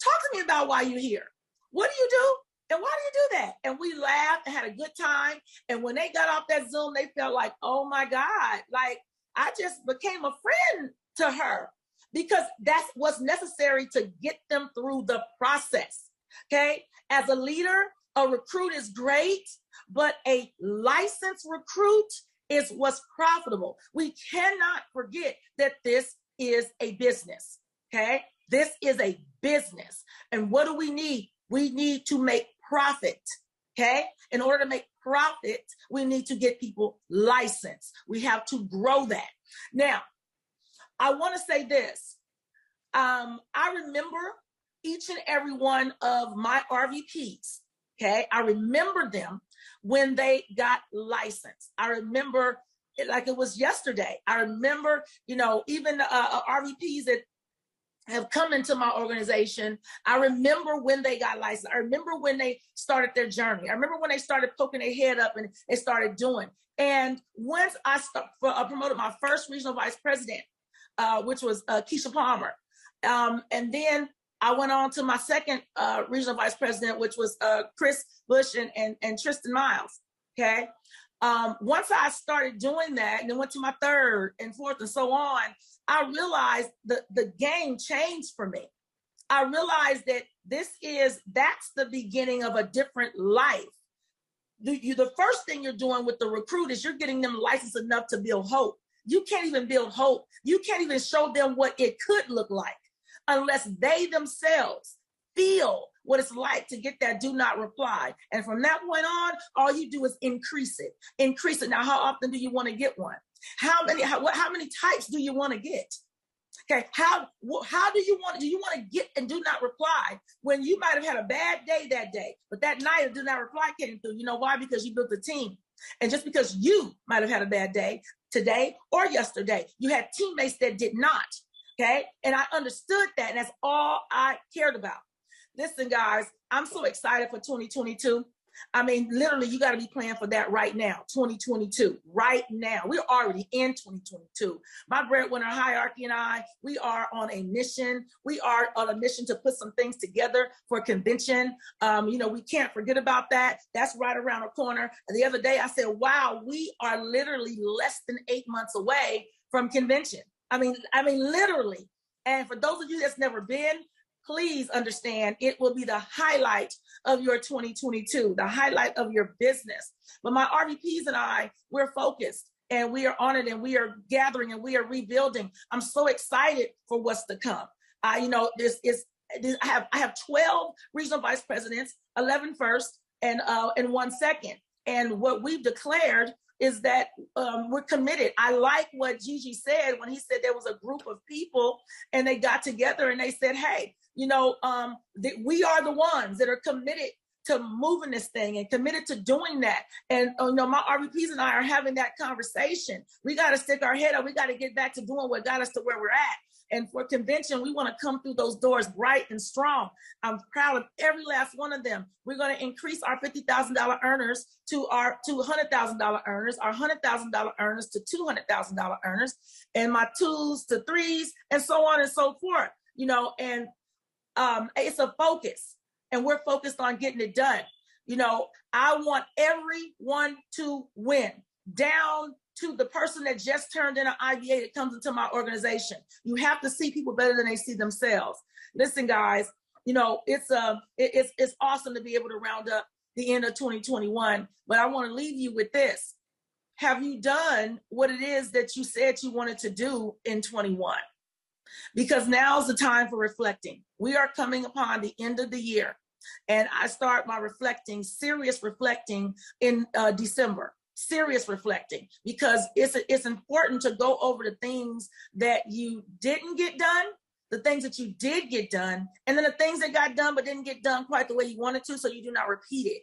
Talk to me about why you're here. What do you do? And why do you do that? And we laughed and had a good time. And when they got off that Zoom, they felt like, oh my God, like I just became a friend to her because that's what's necessary to get them through the process. Okay. As a leader, a recruit is great, but a licensed recruit is what's profitable. We cannot forget that this is a business. Okay. This is a business. And what do we need? We need to make profit. Okay. In order to make profit, we need to get people licensed. We have to grow that. Now, I want to say this. Um, I remember each and every one of my RVPs. Okay. I remember them when they got licensed. I remember it like it was yesterday. I remember, you know, even uh, uh RVPs that have come into my organization. I remember when they got licensed. I remember when they started their journey. I remember when they started poking their head up and they started doing. And once I uh, promoted my first regional vice president, uh, which was uh, Keisha Palmer, um, and then I went on to my second uh, regional vice president, which was uh, Chris Bush and, and, and Tristan Miles. Okay. Um, once I started doing that and then went to my third and fourth and so on, I realized the, the game changed for me. I realized that this is, that's the beginning of a different life. The, you, the first thing you're doing with the recruit is you're getting them licensed enough to build hope. You can't even build hope. You can't even show them what it could look like unless they themselves feel what it's like to get that do not reply. And from that point on, all you do is increase it, increase it. Now, how often do you want to get one? How many, how, how many types do you want to get? Okay, how how do you want to do you want to get and do not reply when you might have had a bad day that day, but that night of do not reply came through? You know why? Because you built a team, and just because you might have had a bad day today or yesterday, you had teammates that did not. Okay, and I understood that, and that's all I cared about. Listen, guys, I'm so excited for 2022. I mean, literally, you got to be planning for that right now, 2022, right now. We're already in 2022. My breadwinner hierarchy and I, we are on a mission. We are on a mission to put some things together for convention. Um, you know, we can't forget about that. That's right around the corner. And the other day, I said, "Wow, we are literally less than eight months away from convention." I mean, I mean, literally. And for those of you that's never been, please understand it will be the highlight of your 2022, the highlight of your business. But my RVPs and I, we're focused and we are on it and we are gathering and we are rebuilding. I'm so excited for what's to come. I, you know, this is I have I have 12 regional vice presidents, 11 first, and uh, and one second. And what we've declared is that um, we're committed. I like what Gigi said when he said there was a group of people and they got together and they said, "Hey, you know, um, th- we are the ones that are committed to moving this thing and committed to doing that. And uh, you know, my RVPs and I are having that conversation. We got to stick our head up. We got to get back to doing what got us to where we're at. And for convention, we want to come through those doors bright and strong. I'm proud of every last one of them. We're going to increase our $50,000 earners to our to $100,000 earners, our $100,000 earners to $200,000 earners, and my twos to threes, and so on and so forth. You know, and um, it's a focus, and we're focused on getting it done. You know, I want everyone to win down to the person that just turned in an IBA that comes into my organization. You have to see people better than they see themselves. Listen, guys, you know, it's uh, it, it's it's awesome to be able to round up the end of 2021. But I want to leave you with this. Have you done what it is that you said you wanted to do in 21? Because now's the time for reflecting. We are coming upon the end of the year. And I start my reflecting, serious reflecting in uh, December serious reflecting because it's it's important to go over the things that you didn't get done the things that you did get done and then the things that got done but didn't get done quite the way you wanted to so you do not repeat it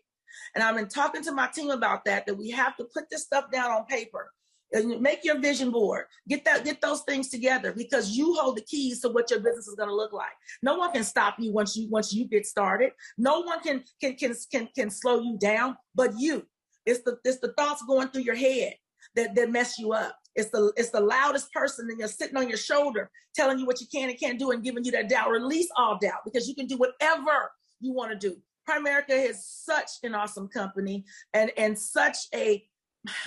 and i've been talking to my team about that that we have to put this stuff down on paper Uh, and make your vision board get that get those things together because you hold the keys to what your business is going to look like no one can stop you once you once you get started no one can can can can, can slow you down but you it's the it's the thoughts going through your head that, that mess you up. It's the it's the loudest person and you're sitting on your shoulder telling you what you can and can't do and giving you that doubt. Release all doubt because you can do whatever you want to do. Primerica is such an awesome company and and such a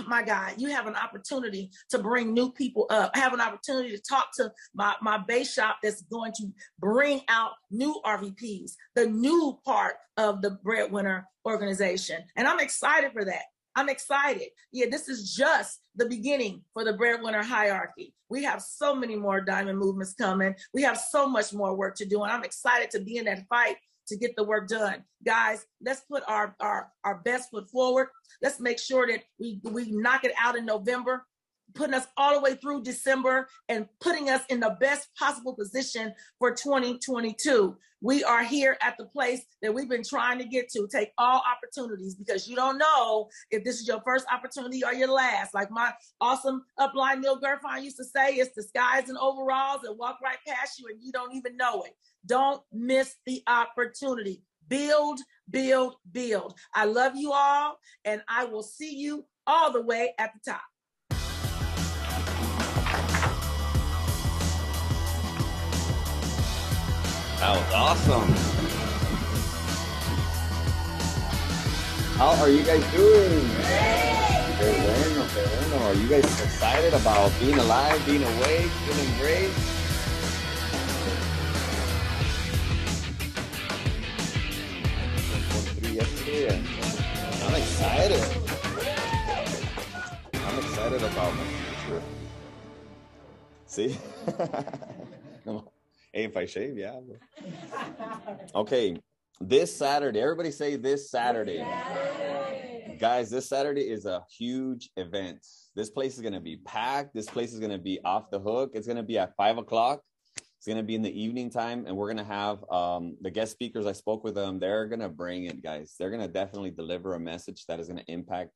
my God, you have an opportunity to bring new people up. I have an opportunity to talk to my, my base shop that's going to bring out new RVPs, the new part of the breadwinner organization. And I'm excited for that. I'm excited. Yeah, this is just the beginning for the breadwinner hierarchy. We have so many more diamond movements coming. We have so much more work to do. And I'm excited to be in that fight to get the work done. Guys, let's put our, our, our best foot forward. Let's make sure that we, we knock it out in November, putting us all the way through December and putting us in the best possible position for 2022. We are here at the place that we've been trying to get to. Take all opportunities because you don't know if this is your first opportunity or your last. Like my awesome upline Neil Gerfine used to say, it's disguised in overalls that walk right past you and you don't even know it. Don't miss the opportunity. Build, build, build. I love you all, and I will see you all the way at the top. That was awesome. How are you guys doing? Qué bueno, bueno. Are you guys excited about being alive, being awake, feeling great? yesterday, I'm excited. I'm excited about my future. See? hey, if I shave, yeah. Okay, this Saturday, everybody say this Saturday. Saturday. Guys, this Saturday is a huge event. This place is going to be packed. This place is going to be off the hook. It's going to be at five o'clock. It's going to be in the evening time, and we're going to have um, the guest speakers. I spoke with them. They're going to bring it, guys. They're going to definitely deliver a message that is going to impact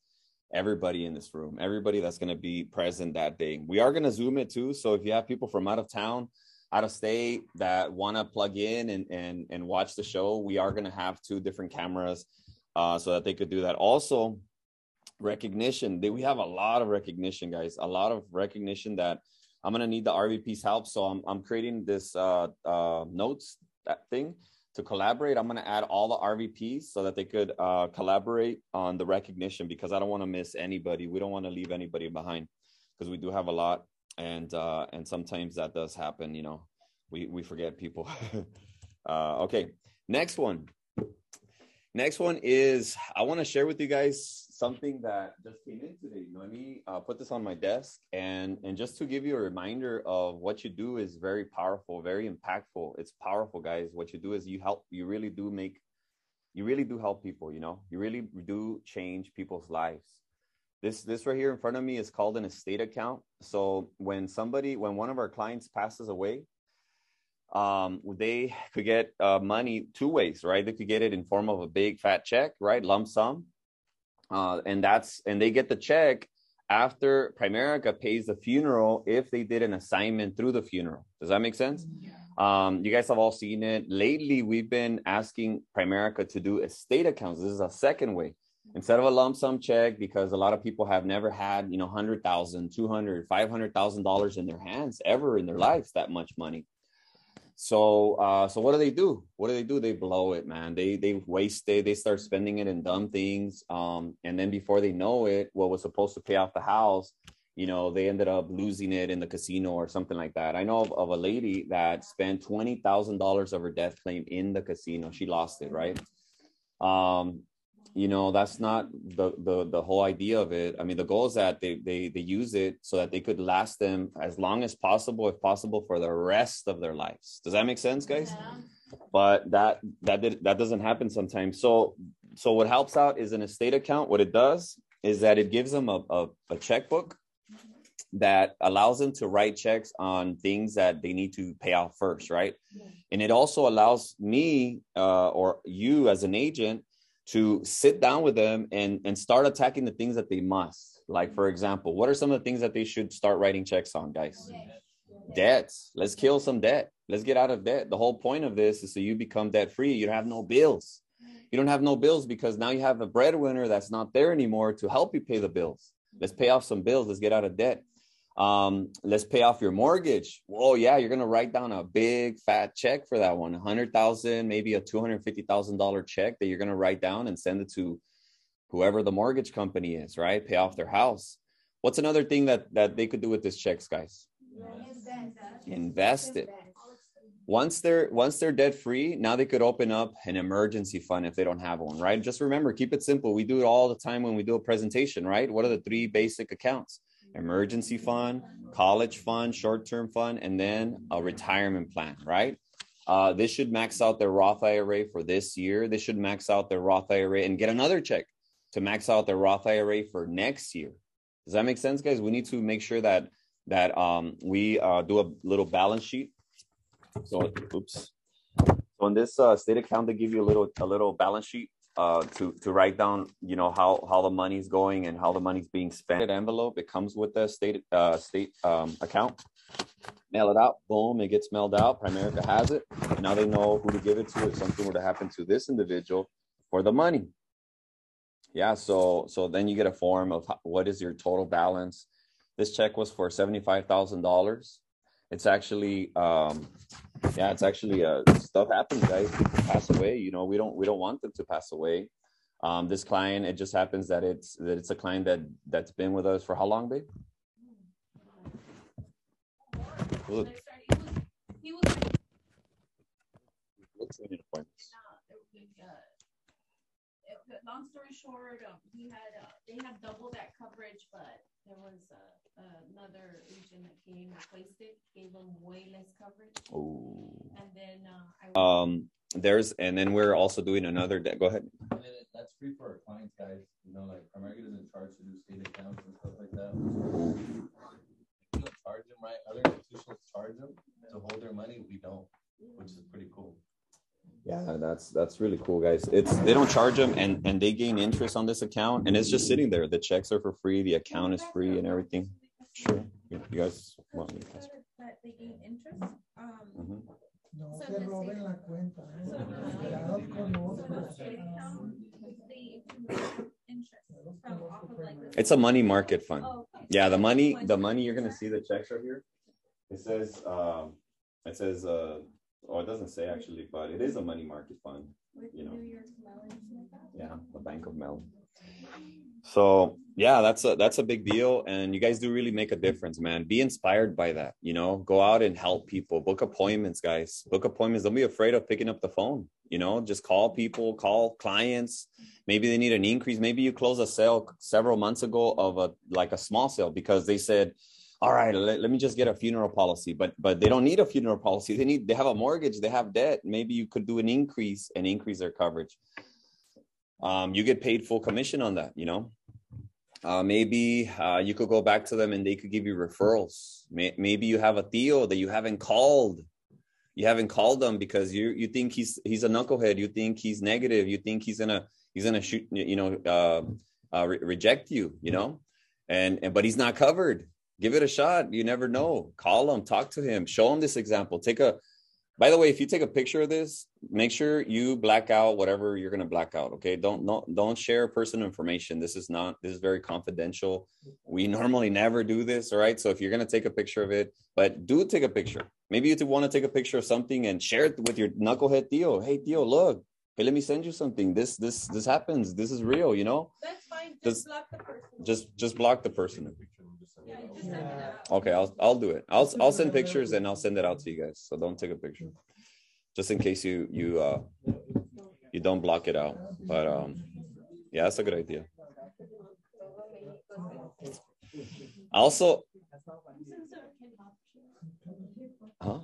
everybody in this room, everybody that's going to be present that day. We are going to Zoom it too. So if you have people from out of town, out of state that want to plug in and, and, and watch the show, we are going to have two different cameras uh, so that they could do that. Also, recognition. We have a lot of recognition, guys, a lot of recognition that I'm gonna need the RVP's help. So I'm I'm creating this uh, uh, notes that thing to collaborate. I'm gonna add all the RVPs so that they could uh, collaborate on the recognition because I don't want to miss anybody. We don't want to leave anybody behind because we do have a lot, and uh, and sometimes that does happen. You know, we we forget people. Uh, okay, next one. Next one is I want to share with you guys something that just came in today. Mean, uh, put this on my desk, and and just to give you a reminder of what you do is very powerful, very impactful. It's powerful, guys. What you do is you help. You really do make. You really do help people. You know, you really do change people's lives. This this right here in front of me is called an estate account. So when somebody, when one of our clients passes away, um, they could get uh, money two ways, right? They could get it in form of a big fat check, right, lump sum, uh, and that's and they get the check after Primerica pays the funeral if they did an assignment through the funeral. Does that make sense? Yeah. Um, you guys have all seen it. Lately, we've been asking Primerica to do estate accounts. This is a second way. Instead of a lump sum check, because a lot of people have never had, you know, 100,000, 200, 500,000 dollars in their hands ever in their lives, that much money. So uh, so what do they do? What do they do? They blow it, man. They they waste it. They start spending it in dumb things. Um, and then before they know it, what was supposed to pay off the house, you know, they ended up losing it in the casino or something like that. I know of, of a lady that spent twenty thousand dollars of her death claim in the casino. She lost it, right? Um, you know that's not the, the the whole idea of it. I mean the goal is that they they they use it so that they could last them as long as possible if possible for the rest of their lives. Does that make sense guys? Yeah. but that that did, that doesn't happen sometimes. So so what helps out is an estate account. What it does is that it gives them a, a, a checkbook that allows them to write checks on things that they need to pay off first right? Yeah. and it also allows me uh, or you as an agent to sit down with them and and start attacking the things that they must. Like for example what are some of the things that they should start writing checks on guys? Debts. Let's kill some debt. Let's get out of debt. The whole point of this is so you become debt free you don't have no bills. You don't have no bills because now you have a breadwinner that's not there anymore to help you pay the bills. Let's pay off some bills. Let's get out of debt um, let's pay off your mortgage. Oh yeah, you're gonna write down a big fat check for that one, hundred thousand, maybe a two hundred fifty thousand dollar check that you're gonna write down and send it to whoever the mortgage company is, right? Pay off their house. What's another thing that that they could do with this checks, guys? Invest it. Once they're once they're debt free, now they could open up an emergency fund if they don't have one, right? Just remember, keep it simple. We do it all the time when we do a presentation, right? What are the three basic accounts? Emergency fund, college fund, short term fund, and then a retirement plan, right? Uh, this should max out their Roth IRA for this year. They should max out their Roth IRA and get another check to max out their Roth IRA for next year. Does that make sense, guys? We need to make sure that that um, we uh, do a little balance sheet. So, oops. So in this uh, estate account, they give you a little a little balance sheet uh, to to write down, you know, how how the money's going and how the money's being spent. Envelope. It comes with the state uh, state um, account. Mail it out. Boom. It gets mailed out. Primerica has it. Now they know who to give it to if something were to happen to this individual for the money. Yeah. So so then you get a form of what is your total balance. This check was for seventy five thousand dollars. It's actually um, yeah, it's actually uh, stuff happens, guys. People pass away. You know, we don't we don't want them to pass away. Um, this client, it just happens that it's that it's a client that that's been with us for how long, babe? Look. He was, long story short, um, he had uh, they had double that coverage, but there was uh, another agent that came replaced it, gave them way less coverage. Oh. And then uh, I um there's and then we're also doing another. De- go ahead. that's free for our clients, guys. You know, like Primerica doesn't charge to do state accounts and stuff like that. We don't charge them, right? Other institutions charge them to hold their money. We don't, which is pretty cool. Yeah, that's that's really cool, guys. It's they don't charge them, and and they gain interest on this account, and it's just sitting there. The checks are for free, the account is free, and everything. Sure, you, guys want me to pass? That they gain interest. Um, mm-hmm. No se roben la cuenta. It's a money market fund. Yeah, the money, the money you're gonna see the checks right here. It says, um, it says, uh, Oh, it doesn't say actually, but it is a money market fund. You know. New York Mellon. Yeah, the Bank of Mellon. So yeah, that's a that's a big deal, and you guys do really make a difference, man. Be inspired by that. You know, go out and help people. Book appointments, guys. Book appointments. Don't be afraid of picking up the phone. You know, just call people, call clients. Maybe they need an increase. Maybe you close a sale several months ago of a like a small sale because they said, "All right, let, let me just get a funeral policy," but but they don't need a funeral policy. They need they have a mortgage. They have debt. Maybe you could do an increase and increase their coverage. Um, you get paid full commission on that. You know uh, maybe uh, you could go back to them and they could give you referrals. May- maybe you have a Theo that you haven't called. You haven't called them because you you think he's he's a knucklehead. You think he's negative. You think he's gonna he's gonna shoot you know uh, uh, re- reject you. You know, and and but he's not covered. Give it a shot. You never know. Call him, talk to him, show him this example. Take a by the way, if you take a picture of this, make sure you black out whatever you're going to black out. Okay, don't don't don't share personal information. This is not this is very confidential. We normally never do this. All right, so if you're going to take a picture of it, but do take a picture. Maybe you want to take a picture of something and share it with your knucklehead Theo. Hey Theo, look. Hey, let me send you something. This this this happens. This is real. You know. That's fine. Just- Just block the person. Just just block the person. Okay, I'll I'll do it. I'll I'll send pictures and I'll send it out to you guys. So don't take a picture, just in case you you uh you don't block it out. But um, yeah, that's a good idea. Also, huh?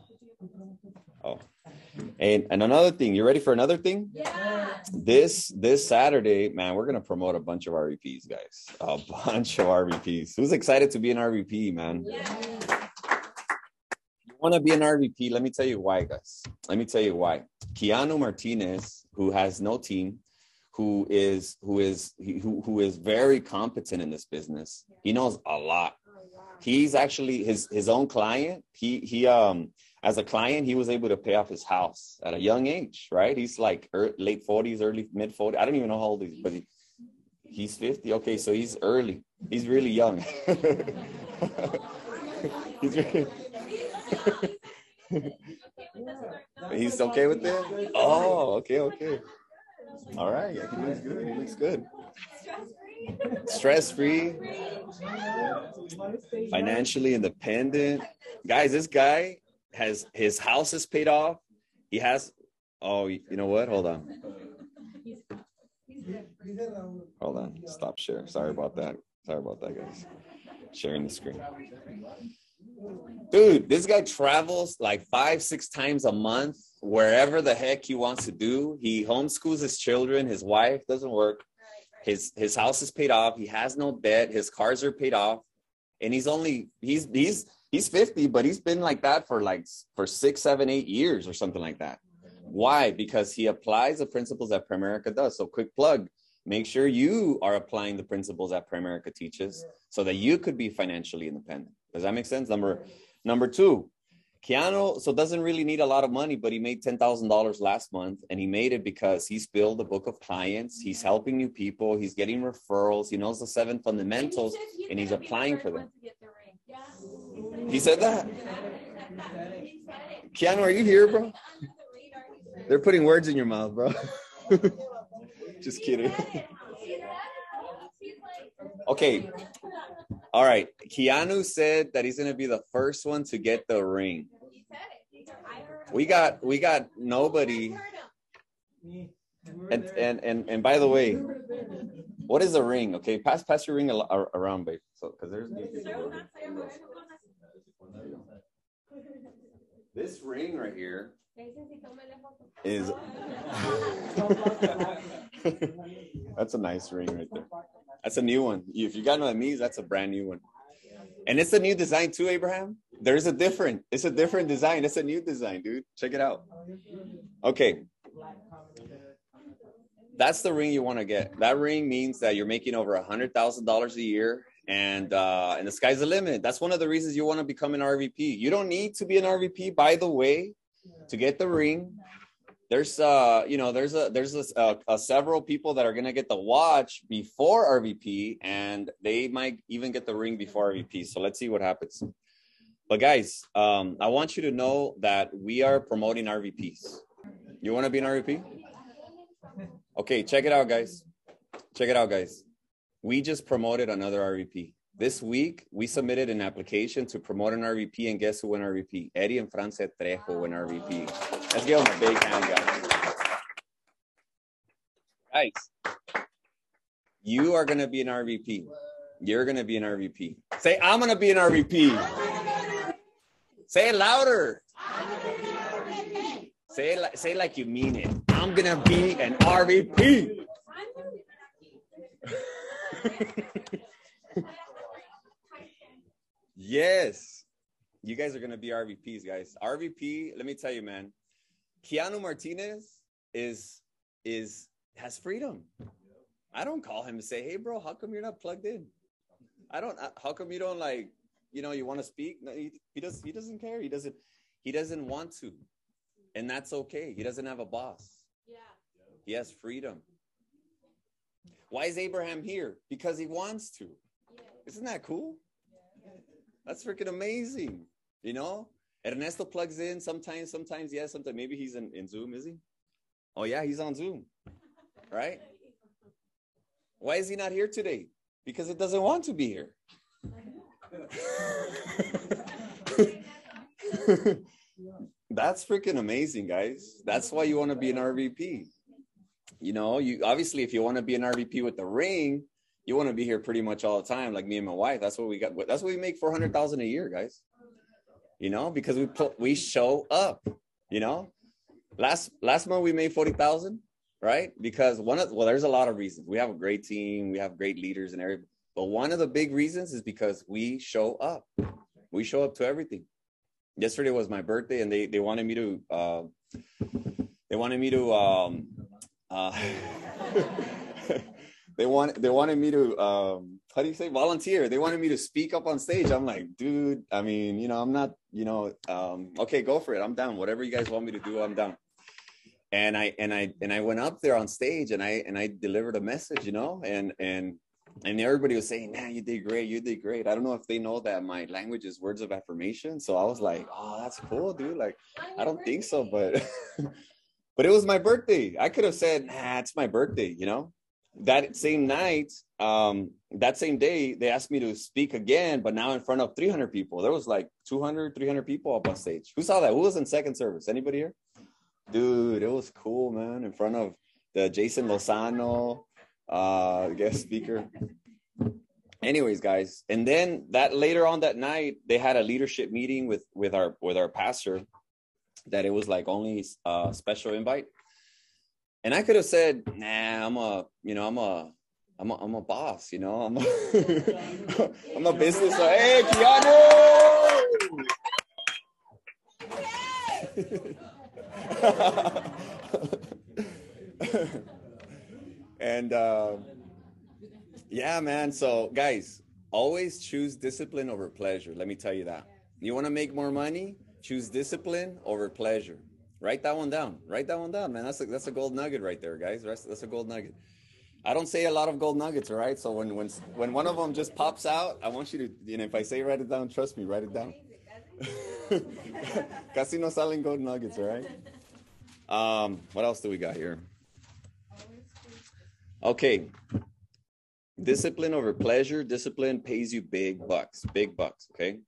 Oh, and and another thing. You ready for another thing? Yeah. This this Saturday, man, we're gonna promote a bunch of RVPs, guys. A bunch of RVPs. Who's excited to be an RVP, man? Yeah. You want to be an RVP? Let me tell you why, guys. Let me tell you why. Keanu Martinez, who has no team, who is who is who who is very competent in this business. He knows a lot. He's actually his his own client. He he um as a client, he was able to pay off his house at a young age, right? He's like er, late 40s, early mid 40s. I don't even know how old he is, but he, he's 50. Okay, so he's early. He's really young. he's, really, he's okay with it? Oh, okay, okay. All right. Yeah, he looks good. He looks good. Stress free, financially independent. Guys, this guy has his house is paid off. He has, oh, you know what? Hold on. Hold on. Stop share. Sorry about that. Sorry about that, guys. Sharing the screen. Dude, this guy travels like five, six times a month, wherever the heck he wants to do. He homeschools his children. His wife doesn't work. His his house is paid off. He has no debt. His cars are paid off. And he's only he's he's he's 50, but he's been like that for like for six, seven, eight years or something like that. Why? Because he applies the principles that Primerica does. So quick plug. Make sure you are applying the principles that Primerica teaches so that you could be financially independent. Does that make sense? Number number two, Keanu so doesn't really need a lot of money, but he made ten thousand dollars last month, and he made it because he's built a book of clients. He's helping new people. He's getting referrals. He knows the seven fundamentals, and he's applying for them. He said that. Keanu, are you here, bro? They're putting words in your mouth, bro. Just kidding. Okay. All right. Keanu said that he's gonna be the first one to get the ring. We got we got nobody. And and and and by the way, what is a ring? Okay, pass pass your ring around, babe. So because there's new people. This ring right here is that's a nice ring right there. That's a new one. If you got no means, that's a brand new one. And it's a new design too, Abraham. There's a different, it's a different design. It's a new design, dude. Check it out. Okay. That's the ring you want to get. That ring means that you're making over a hundred thousand dollars a year and uh and the sky's the limit. That's one of the reasons you want to become an RVP. You don't need to be an RVP, by the way, to get the ring there's uh you know there's a there's a, a, a several people that are gonna get the watch before RVP and they might even get the ring before RVP. So let's see what happens. But guys, um, I want you to know that we are promoting RVPs. You want to be an RVP? Okay, check it out, guys. Check it out, guys. We just promoted another RVP. This week, we submitted an application to promote an RVP, and guess who won RVP? Eddie and France Trejo win RVP. Let's give them a big hand, guys. Guys, you are going to be an RVP. You're going to be an RVP. Say, I'm going to be an RVP. Say it louder. Say say like you mean it. I'm going to be an RVP. yes. You guys are going to be RVPs, guys. RVP, let me tell you, man. Keanu Martinez is is has freedom. I don't call him and say, "Hey, bro, how come you're not plugged in?" I don't. How come you don't like? You know, you want to speak? No, he, he does. He doesn't care. He doesn't. He doesn't want to, and that's okay. He doesn't have a boss. Yeah. He has freedom. Why is Abraham here? Because he wants to. Isn't that cool? That's freaking amazing. You know, Ernesto plugs in sometimes, sometimes, yes, sometimes. Maybe he's in, in Zoom, is he? Oh, yeah, he's on Zoom, right? Why is he not here today? Because it doesn't want to be here. That's freaking amazing, guys. That's why you want to be an RVP. You know, you obviously if you want to be an RVP with the ring, you want to be here pretty much all the time, like me and my wife. That's what we got. That's what we make four hundred thousand a year, guys. You know, because we put we show up. You know, last last month we made forty thousand, right? Because one of well, there's a lot of reasons. We have a great team, we have great leaders and everything. But one of the big reasons is because we show up. We show up to everything. Yesterday was my birthday, and they they wanted me to uh, they wanted me to um, uh, they want they wanted me to um, how do you say volunteer? They wanted me to speak up on stage. I'm like, dude, I mean, you know, I'm not, you know, um, okay, go for it. I'm down. Whatever you guys want me to do, I'm down. And I and I and I went up there on stage and I and I delivered a message, you know, and and and everybody was saying, "Man, you did great. You did great." I don't know if they know that my language is words of affirmation, so I was like, "Oh, that's cool, dude." Like, I don't think so, but but it was my birthday. I could have said, "Nah, it's my birthday," you know. That same night, um, that same day, they asked me to speak again, but now in front of 300 people. There was like 200, 300 people up on stage. Who saw that? Who was in second service? Anybody here? Dude, it was cool, man. In front of the Jason Lozano, uh guest speaker anyways guys and then that later on that night they had a leadership meeting with with our with our pastor that it was like only a special invite and i could have said nah i'm a you know i'm a i'm a, I'm a boss you know i'm a i'm a business hey Keanu and uh, yeah, man. So, guys, always choose discipline over pleasure. Let me tell you that. You want to make more money? Choose discipline over pleasure. Write that one down. Write that one down, man. That's a, that's a gold nugget right there, guys. That's, that's a gold nugget. I don't say a lot of gold nuggets, all right? So when when when one of them just pops out, I want you to, you know, if I say write it down, trust me, write it down. Casi no salen gold nuggets, right? Um, what else do we got here? Okay. Discipline over pleasure. Discipline pays you big bucks, big bucks. Okay.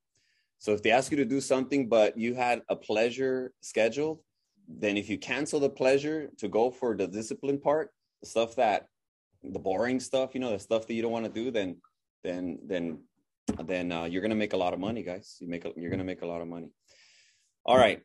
So if they ask you to do something, but you had a pleasure scheduled, then if you cancel the pleasure to go for the discipline part, the stuff that the boring stuff, you know, the stuff that you don't want to do, then then then then uh, you're gonna make a lot of money, guys. You make a, you're gonna make a lot of money. All right.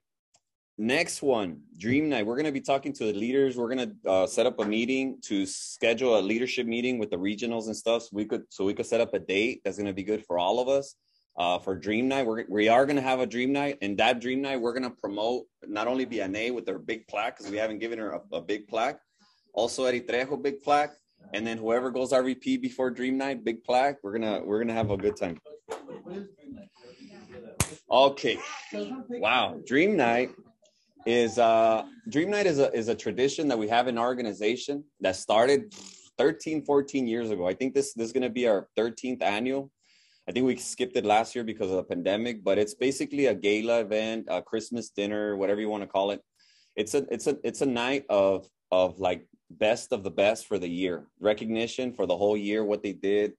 Next one, Dream Night. We're going to be talking to the leaders. We're going to uh, set up a meeting to schedule a leadership meeting with the regionals and stuff. So we could so we could set up a date that's going to be good for all of us. Uh, for Dream Night, we're, we are going to have a Dream Night, and that Dream Night we're going to promote not only Vianney with their big plaque because we haven't given her a, a, big plaque, also Eddie Trejo big plaque, and then whoever goes RVP before Dream Night, big plaque. We're gonna we're gonna have a good time. Okay, wow, Dream Night is uh dream night is a is a tradition that we have in our organization that started 13 14 years ago i think this this is going to be our 13th annual i think we skipped it last year because of the pandemic but it's basically a gala event a christmas dinner whatever you want to call it it's a it's a it's a night of of like best of the best for the year, recognition for the whole year, what they did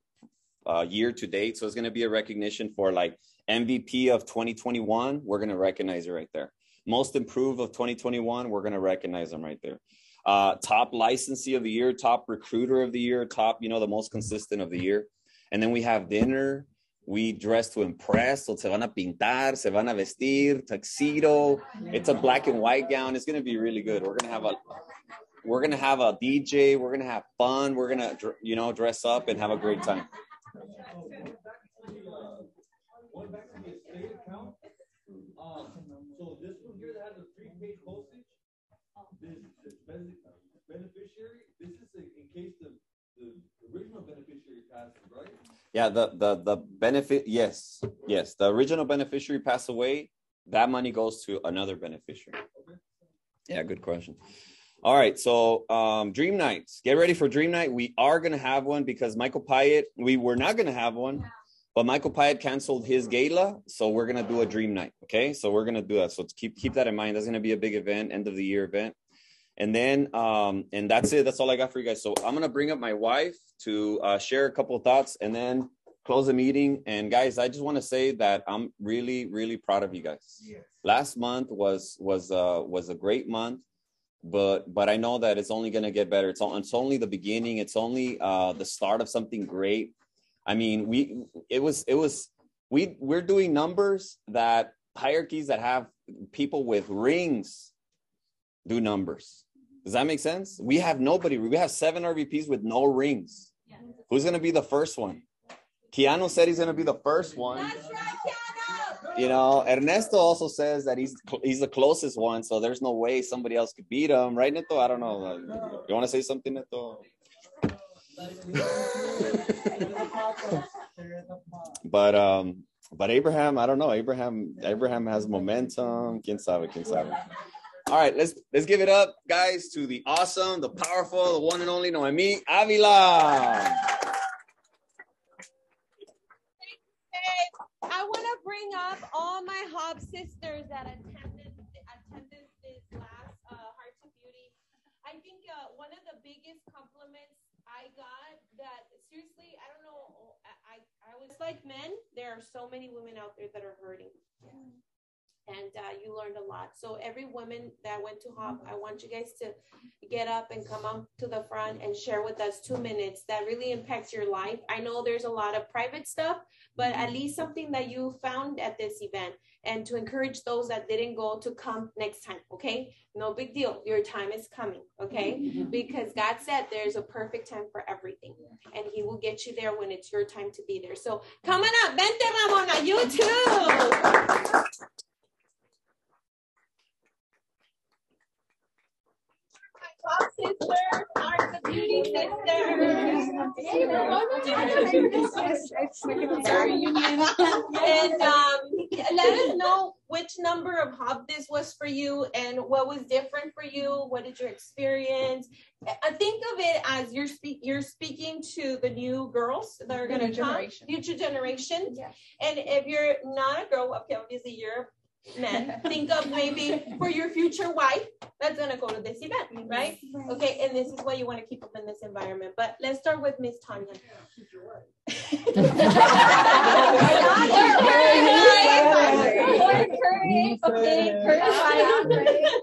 uh, year to date. So it's going to be a recognition for like MVP of 2021. We're going to recognize it right there. Most improved of 2021. We're going to recognize them right there. Uh, top licensee of the year, top recruiter of the year, top, you know, the most consistent of the year. And then we have dinner. We dress to impress. So se van a pintar, se van a vestir, tuxedo. It's a black and white gown. It's to be really good. We're to have a we're to have a DJ. We're to have fun. We're to, you know, dress up and have a great time. Um, so this one here that has a prepaid postage, this, beneficiary, this is in case the, the original beneficiary passes, right? Yeah, the the the benefit, yes, yes. The original beneficiary passed away. That money goes to another beneficiary. Yeah, good question. All right, so um, Dream Nights. Get ready for Dream Night. We are gonna have one because Michael Pyatt. We were not gonna have one, but Michael Pyatt canceled his gala, so we're gonna do a Dream Night. Okay, so we're gonna do that. So keep keep that in mind. That's gonna be a big event, end of the year event. And then, um, and that's it. That's all I got for you guys. So I'm gonna bring up my wife to uh, share a couple of thoughts, and then close the meeting. And guys, I just want to say that I'm really, really proud of you guys. Yes. Last month was was uh, was a great month, but but I know that it's only gonna get better. It's on, it's only the beginning. It's only uh, the start of something great. I mean, we it was it was we we're doing numbers that hierarchies that have people with rings do numbers. Does that make sense? We have nobody. We have seven RVPs with no rings. Who's gonna be the first one? Keanu said he's gonna be the first one. You know, Ernesto also says that he's he's the closest one, so there's no way somebody else could beat him, right, Neto? I don't know. You want to say something, Neto? But um, but Abraham, I don't know. Abraham, Abraham has momentum. Quien sabe, quien sabe. All right, let's let's give it up, guys, to the awesome, the powerful, the one and only Noemi Avila. I want to bring up all my Hob sisters that attended attended this last uh, Hearts of Beauty. I think uh, one of the biggest compliments I got that seriously, I don't know, I I, I was like men. There are so many women out there that are hurting. And uh, you learned a lot. So every woman that went to Hop, I want you guys to get up and come up to the front and share with us two minutes that really impacts your life. I know there's a lot of private stuff, but at least something that you found at this event and to encourage those that didn't go to come next time okay? No big deal. Your time is coming okay? Because god said there's a perfect time for everything and he will get you there when it's your time to be there. So come on up. Vente ramona. You too Top sisters, are the beauty sisters. and um, let us know which number of hub this was for you and what was different for you. What did you experience? I think of it as you're speak you're speaking to the new girls that are going to come, generation. future generation. Yeah. And if you're not a girl, okay, obviously you're men. think of maybe for your future wife that's going to go to this event, right? Okay, and this is why you want to keep them in this environment. But let's start with Miss Tanya.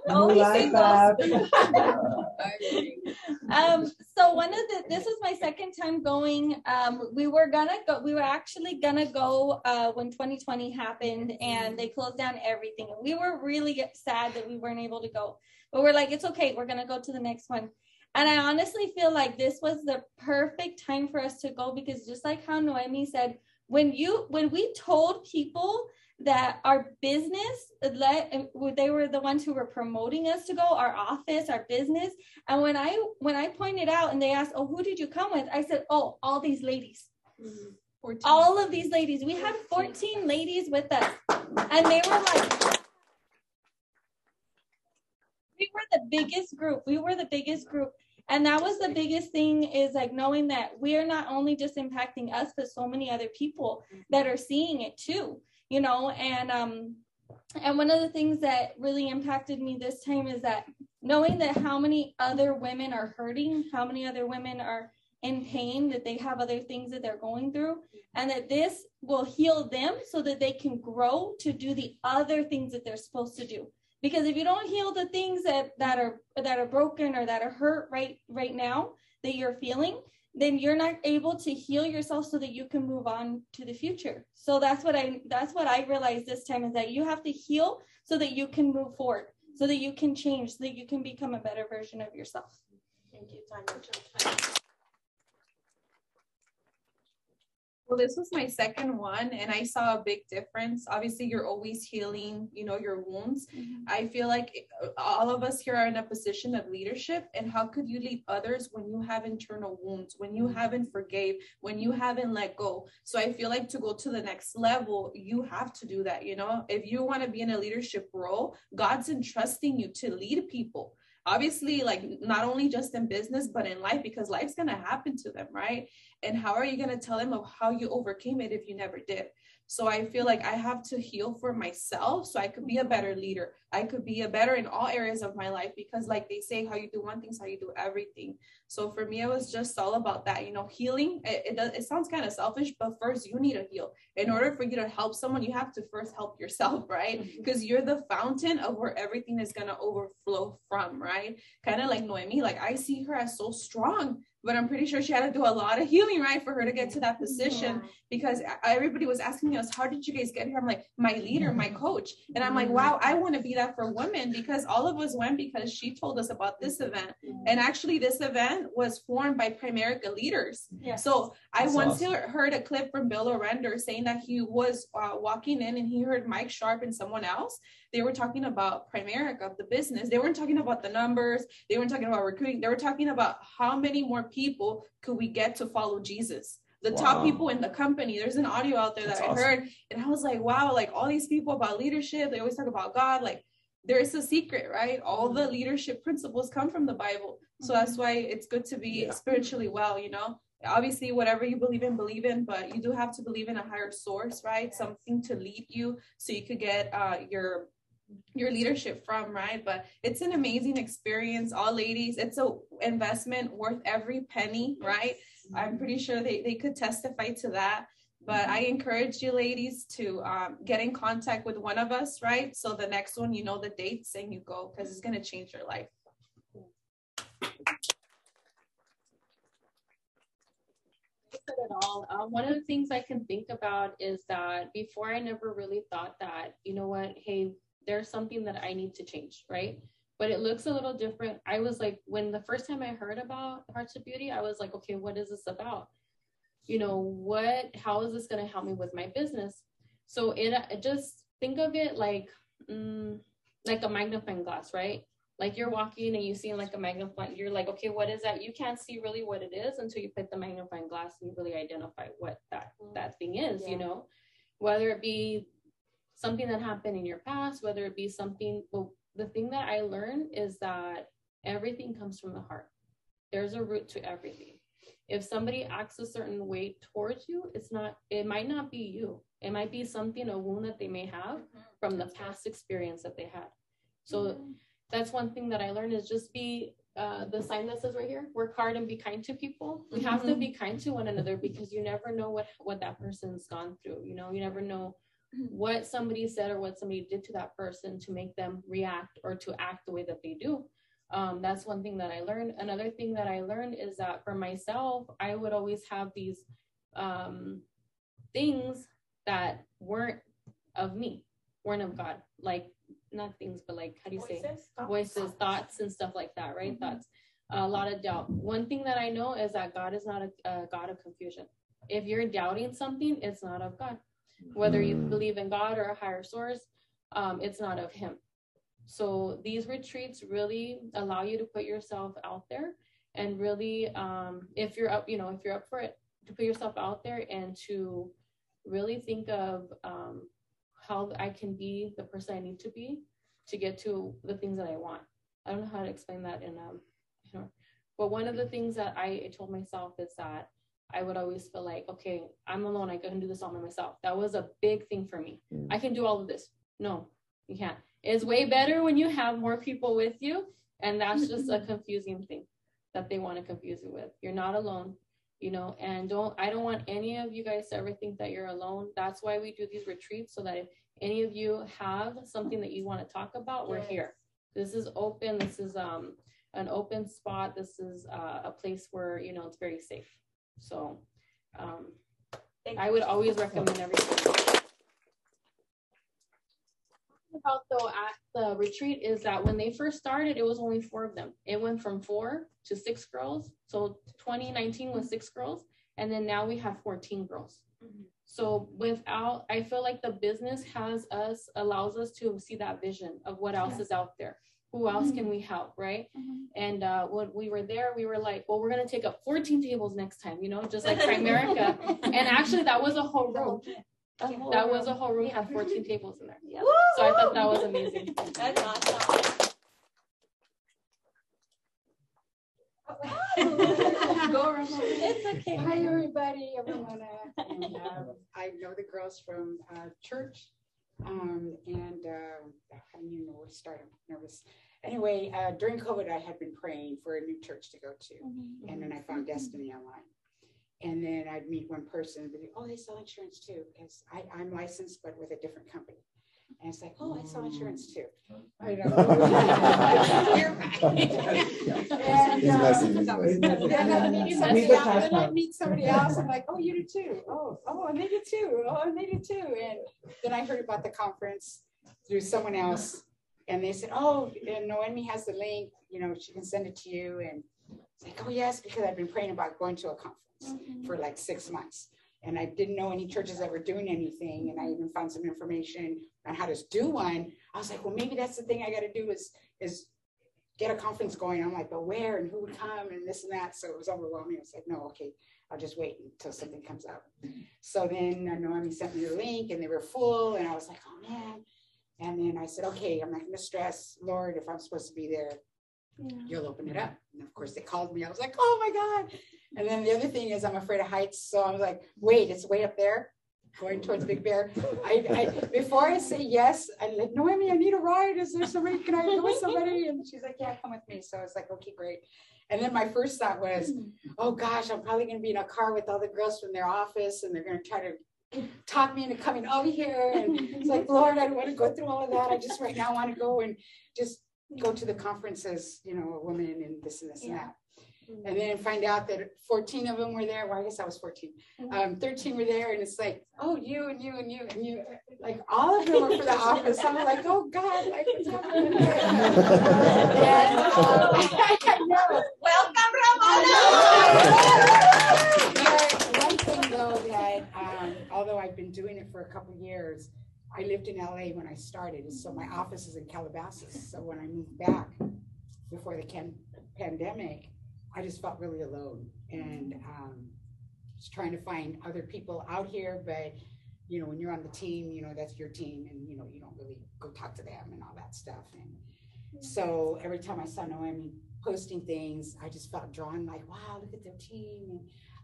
You like that. um so one of the this is my second time going. Um we were gonna go we were actually gonna go uh when 2020 happened and they closed down everything. And we were really sad that we weren't able to go. But we're like it's okay we're gonna go to the next one. And i honestly feel like this was the perfect time for us to go because just like how noemi said when you when we told people that our business let they were the ones who were promoting us to go our office our business. And when i when i pointed out and they asked oh who did you come with? I said oh all these ladies. Mm-hmm. All of these ladies. We had 14 ladies with us. And they were like we were the biggest group. We were the biggest group. And that was the biggest thing is like knowing that we are not only just impacting us but so many other people that are seeing it too you know and um and one of the things that really impacted me this time is that knowing that how many other women are hurting, how many other women are in pain, that they have other things that they're going through, and that this will heal them so that they can grow to do the other things that they're supposed to do. Because if you don't heal the things that that are that are broken or that are hurt right right now that you're feeling, then you're not able to heal yourself so that you can move on to the future. So that's what I that's what I realized this time is that you have to heal so that you can move forward, so that you can change, so that you can become a better version of yourself. Thank you, Tanya. Well, this was my second one, and I saw a big difference. Obviously, you're always healing, you know, your wounds. Mm-hmm. I feel like all of us here are in a position of leadership, and how could you lead others when you have internal wounds, when you haven't forgave, when you haven't let go? So I feel like to go to the next level, you have to do that. You know, if you want to be in a leadership role, God's entrusting you to lead people obviously like not only just in business but in life because life's going to happen to them right? And how are you going to tell them of how you overcame it if you never did so I feel like I have to heal for myself so I could be a better leader. I could be a better in all areas of my life because, like they say, how you do one thing is how you do everything. So for me, it was just all about that. You know, healing. It it, does, it sounds kind of selfish, but first you need to heal. In order for you to help someone, you have to first help yourself, right? Because mm-hmm. you're the fountain of where everything is gonna overflow from, right? Kind of like Noemi. Like I see her as so strong but I'm pretty sure she had to do a lot of healing, right, for her to get to that position yeah. because everybody was asking us, How did you guys get here? I'm like, My leader, my coach. And I'm like, Wow, I want to be that for women because all of us went because she told us about this event. And actually, this event was formed by Primerica leaders. Yes. So I That's once awesome. heard a clip from Bill Orender saying that he was uh, walking in and he heard Mike Sharp and someone else they were talking about Primerica, the business. They weren't talking about the numbers. They weren't talking about recruiting. They were talking about how many more people could we get to follow Jesus the wow. top people in the company. There's an audio out there that I awesome. heard, and I was like, wow, like all these people about leadership, they always talk about God. Like there is a secret, right? All the leadership principles come from the Bible. So mm-hmm. that's why it's good to be yeah. spiritually well, you know. Obviously, whatever you believe in, believe in, but you do have to believe in a higher source, right? Something to lead you so you could get uh, your your leadership from right? But it's an amazing experience. All ladies it's a investment worth every penny right? I'm pretty sure they, they could testify to that. But i encourage you ladies to um, get in contact with one of us right? So the next one you know the dates and you go because it's going to change your life. At all. Um, one of the things I can think about is that before I never really thought that, you know what, hey, there's something that I need to change, right? But it looks a little different. I was like, when the first time I heard about Hearts of Beauty, I was like, okay, what is this about? You know, what, how is this going to help me with my business? So it, it just think of it like, mm, like a magnifying glass, right? Like you're walking and you see like a magnifying, you're like, okay, what is that? You can't see really what it is until you put the magnifying glass and you really identify what that that thing is, yeah. you know, whether it be something that happened in your past, whether it be something, well, the thing that I learned is that everything comes from the heart. There's a root to everything. If somebody acts a certain way towards you, it's not, it might not be you. It might be something, a wound that they may have mm-hmm. from the past experience that they had. So mm-hmm. that's one thing that I learned is just be uh, the sign that says right here, work hard and be kind to people. We have to mm-hmm. be kind to one another because you never know what what that person's gone through. You know, you never know what somebody said or what somebody did to that person to make them react or to act the way that they do. Um, that's one thing that I learned. Another thing that I learned is that for myself, I would always have these um, things that weren't of me, weren't of God. Like not things, but like how do you voices, say thoughts. voices, thoughts, and stuff like that, right? Mm-hmm. Thoughts. A lot of doubt. One thing that I know is that God is not a, a God of confusion. If you're doubting something, it's not of God whether you mm. believe in God or a higher source, um, it's not of Him. So these retreats really allow you to put yourself out there and really, um, if you're up, you know, if you're up for it, to put yourself out there and to really think of um, how I can be the person I need to be to get to the things that I want. I don't know how to explain that in um, you know, but one of the things that I told myself is that I would always feel like, okay, I'm alone. I can do this all by myself. That was a big thing for me. I can do all of this. No, you can't. It's way better when you have more people with you And that's just a confusing thing that they want to confuse you with. You're not alone, you know, and don't, I don't want any of you guys to ever think that you're alone. That's why we do these retreats so that if any of you have something that you want to talk about, we're Yes. here. This is open. This is um an open spot. This is uh, a place where, you know, it's very safe. So um, I would always recommend everything. About though at the retreat is that when they first started, it was only four of them. It went from four to six girls. So 2019 was six girls, and then now we have 14 girls. So without, I feel like the business has us allows us to see that vision of what else is out there. Who else can we help, right? And uh, when we were there, we were like, well, we're gonna take up 14 tables next time, you know, just like Primerica. and actually, that was a whole room. That was a whole room had 14 tables in there. So I thought that was amazing. That's awesome. Go, It's okay. Hi, everybody. I'm Ramona. And, uh, I know the girls from uh, church. Um, and uh, I know where to start. I'm nervous. Anyway, uh, during COVID, I had been praying for a new church to go to. And then I found Destiny online. And then I'd meet one person and be like, oh, they sell insurance too. Because I, I'm licensed, but with a different company. And it's like, oh, I sell insurance too. I know. You're right. and, He's uh, messing, he's messing. then I meet somebody else, I man. meet somebody else. I'm like, oh, you do too. Oh, oh, and they do too. Oh, and they do too. And then I heard about the conference through someone else. And they said, oh, and Noemi has the link, you know, she can send it to you. And it's like, oh, yes, because I've been praying about going to a conference for like six months. And I didn't know any churches that were doing anything. And I even found some information on how to do one. I was like, well, maybe that's the thing I got to do is, is get a conference going. I'm like, but where and who would come and this and that. So it was overwhelming. I was like, no, okay, I'll just wait until something comes up. So then uh, Noemi sent me the link and they were full. And I was like, oh man. And then I said, okay, I'm not going to stress, Lord, if I'm supposed to be there, you'll open it up. And of course, they called me. I was like, oh my God. And then the other thing is, I'm afraid of heights. So I was like, wait, it's way up there, going towards Big Bear. I, I before I say yes, I'm like, Noemi, I need a ride. Is there somebody? Can I go with somebody? And she's like, yeah, come with me. So I was like, okay, great. And then my first thought was, oh gosh, I'm probably going to be in a car with all the girls from their office, and they're going to try to talk me into coming over here. And it's like, Lord, I don't want to go through all of that. I just right now want to go and just go to the conferences, you know, a woman and this and this and that. And then find out that 14 of them were there. Well, I guess I was 14. Um, 13 were there, and it's like, oh, you and you and you and you. Like all of them were for the office. I'm like, oh God, like what's happening? and, um, I know. But one thing though that um, although I've been doing it for a couple years, I lived in LA when I started, so my office is in Calabasas. So when I moved back before the can- pandemic, I just felt really alone and mm-hmm. um, just trying to find other people out here. But you know, when you're on the team, you know that's your team, and you know you don't really go talk to them and all that stuff. And so every time I saw Noemi posting things, I just felt drawn, like, wow, look at their team, and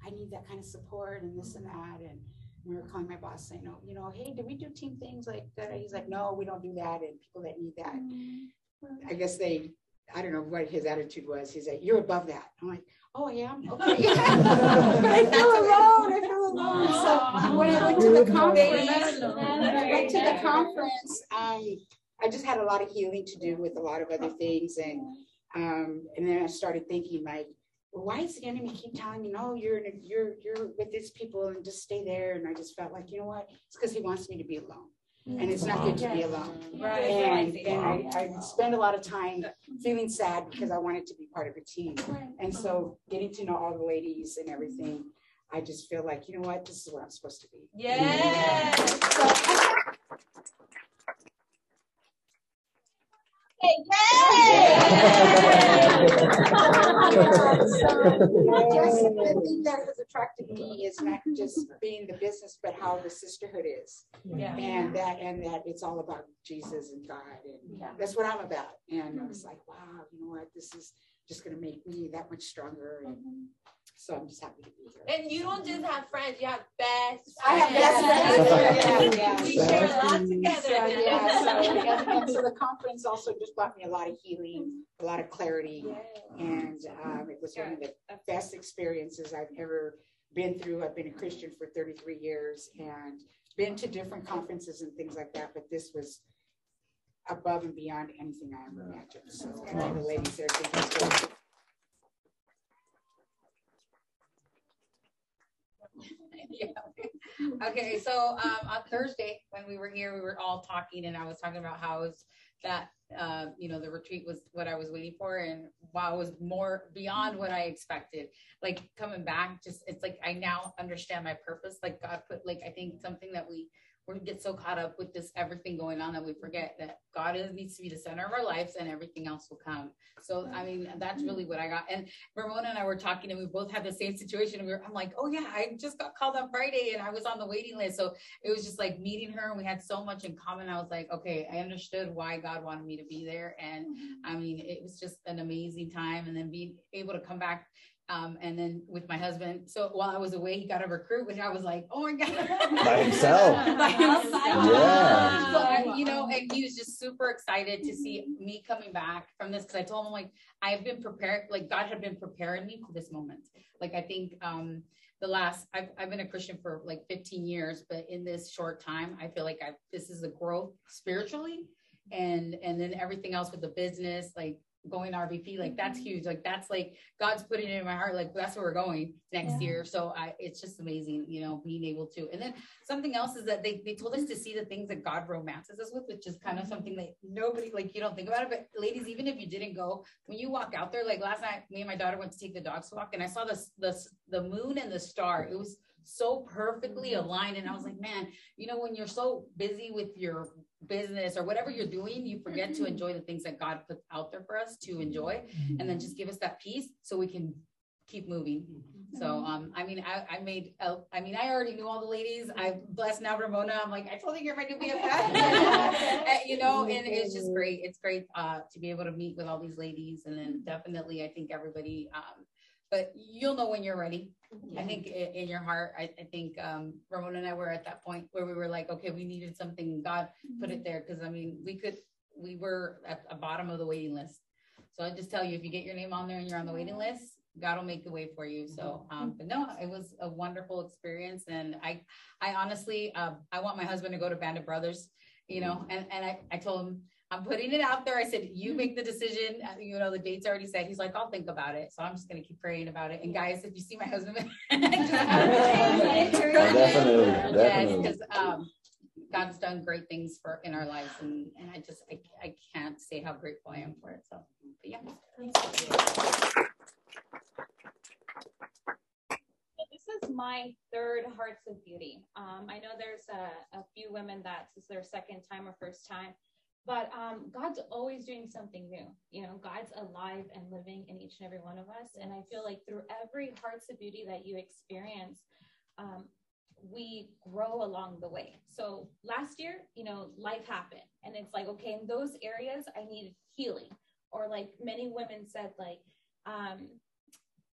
I need that kind of support and this and mm-hmm. that. And we were calling my boss saying, oh, you know, hey, do we do team things like that? He's like, no, we don't do that. And people that need that, mm-hmm. I guess they, I don't know what his attitude was. He's like, you're above that. I'm like, oh, I am. Okay. but I feel alone. I feel alone. So when I went to the conference, when I went to the conference, um, I just had a lot of healing to do with a lot of other things. And um, and then I started thinking like, well, why is the enemy keep telling me, no, you're in a, you're you're with these people and just stay there? And I just felt like, you know what? It's because he wants me to be alone. And it's not good to be alone. Right. And, and I, I spend a lot of time feeling sad because I wanted to be part of a team. And so getting to know all the ladies and everything, I just feel like, you know what, this is where I'm supposed to be. Yes. Just the thing that has attracted me is not just being the business, but how the sisterhood is. Yeah. And that, and that it's all about Jesus and God. And yeah. that's what I'm about. And I was like, wow, you know what? This is just going to make me that much stronger. And mm-hmm. So I'm just happy to be here. And you don't just have friends, you have best friends. I have best friends. Yeah, yeah. We share a lot together. So, yeah, so, and, and so the conference also just brought me a lot of healing, a lot of clarity, and um, it was one of the best experiences I've ever been through. I've been a Christian for 33 years and been to different conferences and things like that, but this was above and beyond anything I ever imagined. So, and all the ladies there did just great. Yeah. Okay, so um, on Thursday when we were here, we were all talking, and I was talking about how was that uh, you know the retreat was what I was waiting for, and wow, it was more beyond what I expected. Like coming back, just it's like I now understand my purpose. Like God put like I think something that we we get so caught up with this everything going on that we forget that God is, needs to be the center of our lives and everything else will come. So I mean that's mm-hmm. really what I got. And Ramona and I were talking and we both had the same situation. We were, I'm like, oh yeah, I just got called on Friday and I was on the waiting list. So it was just like meeting her and we had so much in common. I was like, okay, I understood why God wanted me to be there. And mm-hmm. I mean, it was just an amazing time. And then being able to come back um, and then with my husband. So while I was away, he got a recruit, which I was like, oh my God. By himself. By himself. Yeah. So I, you know, and he was just super excited to see me coming back from this because I told him like I've been prepared, like God had been preparing me for this moment. Like I think um the last I've I've been a Christian for like 15 years, but in this short time, I feel like I this is a growth spiritually and and then everything else with the business, like going RVP, like that's mm-hmm. huge. Like that's like God's putting it in my heart. Like that's where we're going next Yeah. year. So I, it's just amazing, you know, being able to. And then something else is that they, they told us to see the things that God romances us with, which is kind of mm-hmm. something that nobody like you don't think about it. But ladies, even if you didn't go, when you walk out there, like last night, me and my daughter went to take the dogs walk, and I saw the the the moon and the star. It was so perfectly mm-hmm. aligned, and I was like, man, you know, when you're so busy with your business or whatever you're doing, you forget to enjoy the things that God puts out there for us to enjoy, and then just give us that peace so we can keep moving. So, um, I mean, I, I made, uh, I mean, I already knew all the ladies. I blessed now Ramona. I'm like, I told you you're my new BFF. And, you know, and it's just great. It's great uh, to be able to meet with all these ladies, and then definitely, I think everybody. Um, but you'll know when you're ready. I think in your heart, I, I think um, Ramona and I were at that point where we were like, okay, we needed something. God put it there because I mean, we could, we were at the bottom of the waiting list. So I just tell you, if you get your name on there and you're on the waiting list, God will make the way for you. So, um, but no, it was a wonderful experience, and I, I honestly, uh, I want my husband to go to Band of Brothers, you know, and and I, I told him. I'm putting it out there. I said, you make the decision. Uh, You know, the date's already set. He's like, I'll think about it. So I'm just going to keep praying about it. And guys, if you see my husband, Definitely, Yes, definitely. because um, God's done great things for in our lives, and, and I just I, I can't say how grateful I am for it. So, but yeah. So This is my third Hearts of Beauty. Um, I know there's a, a few women that this is their second time or first time, but um, God's always doing something new. You know, God's alive and living in each and every one of us. And I feel like through every Hearts of Beauty that you experience, um, we grow along the way. So last year, you know, life happened, and it's like, okay, in those areas, I needed healing. Or like many women said, like, um,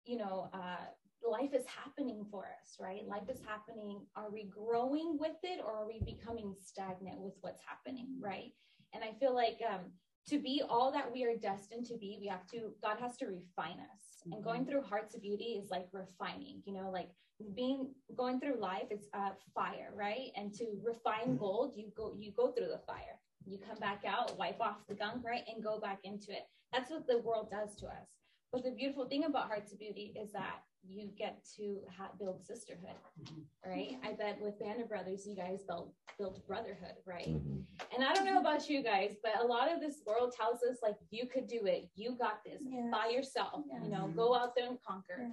you know, uh, life is happening for us, right? Life is happening. Are we growing with it or are we becoming stagnant with what's happening, right? And I feel like um, to be all that we are destined to be, we have to, God has to refine us. And going through Hearts of Beauty is like refining, you know, like being going through life, it's uh, fire, right? And to refine gold, you go, you go through the fire. You come back out, wipe off the gunk, right? And go back into it. That's what the world does to us. But the beautiful thing about Hearts of Beauty is that you get to ha- build sisterhood, mm-hmm. right? I bet with Band of Brothers, you guys built built brotherhood, right? Mm-hmm. And I don't know about you guys, but a lot of this world tells us like you could do it, you got this by yourself, you know, mm-hmm. go out there and conquer.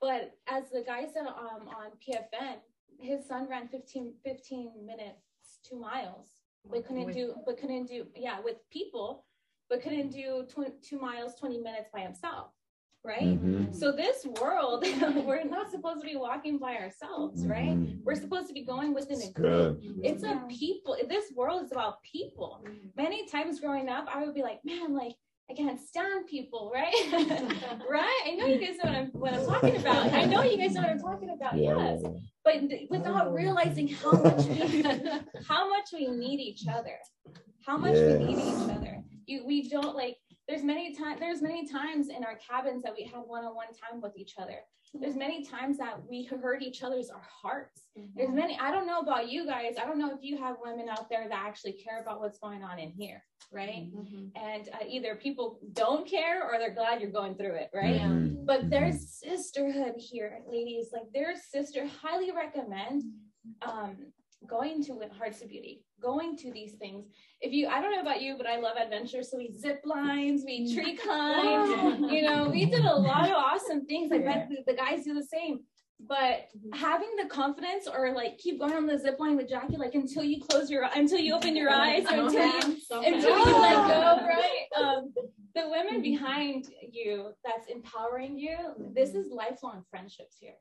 But as the guy said um, on PFN, his son ran 15, 15 minutes, two miles, but couldn't With- do, but couldn't do, yeah, with people, but couldn't do tw- two miles, 20 minutes by himself. Right. Mhm. So this world, we're not supposed to be walking by ourselves, right? Mhm. We're supposed to be going within a group. good. It's a people. This world is about people. Many times growing up, I would be like, man, like I can't stand people, right? right? I know you guys know what I'm, what I'm talking about. I know you guys know what I'm talking about. Yes, but without realizing how much we, how much we need each other, how much we need each other. You, we don't like. There's many times. There's many times in our cabins that we had one-on-one time with each other. There's many times that we heard each other's our hearts. There's many. I don't know about you guys. I don't know if you have women out there that actually care about what's going on in here, right? And uh, either people don't care or they're glad you're going through it, right? Mhm. But there's sisterhood here, ladies. Like there's sister. Highly recommend um, going to Hearts of Beauty, going to these things. If you, I don't know about you, but I love adventure. So we zip lines, we tree climb. Oh. you know, we did a lot of awesome things. I bet the, guys do the same. But mm-hmm. having the confidence or like keep going on the zip line with Jackie, like until you close your until you open your eyes, or until you until you let go, right? Um, the women mm-hmm. behind you that's empowering you, this mm-hmm. is lifelong friendships here.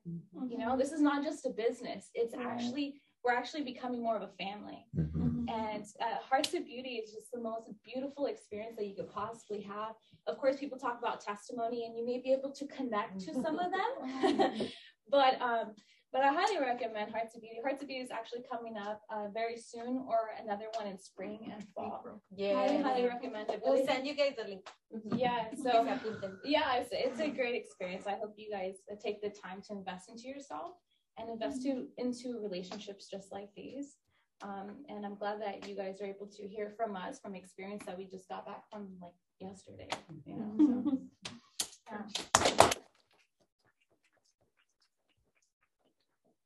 You know, this is not just a business. It's actually we're actually becoming more of a family. And uh, Hearts of Beauty is just the most beautiful experience that you could possibly have. Of course, people talk about testimony, and you may be able to connect to some of them. but um, but I highly recommend Hearts of Beauty. Hearts of Beauty is actually coming up uh, very soon, or another one in spring and fall. Yeah. highly, highly recommend it. We'll send you guys the link. Yeah, so yeah, it's, it's a great experience. I hope you guys uh, take the time to invest into yourself and invest to, into relationships just like these. Um, and I'm glad that you guys are able to hear from us from experience that we just got back from like yesterday. You know, so. yeah.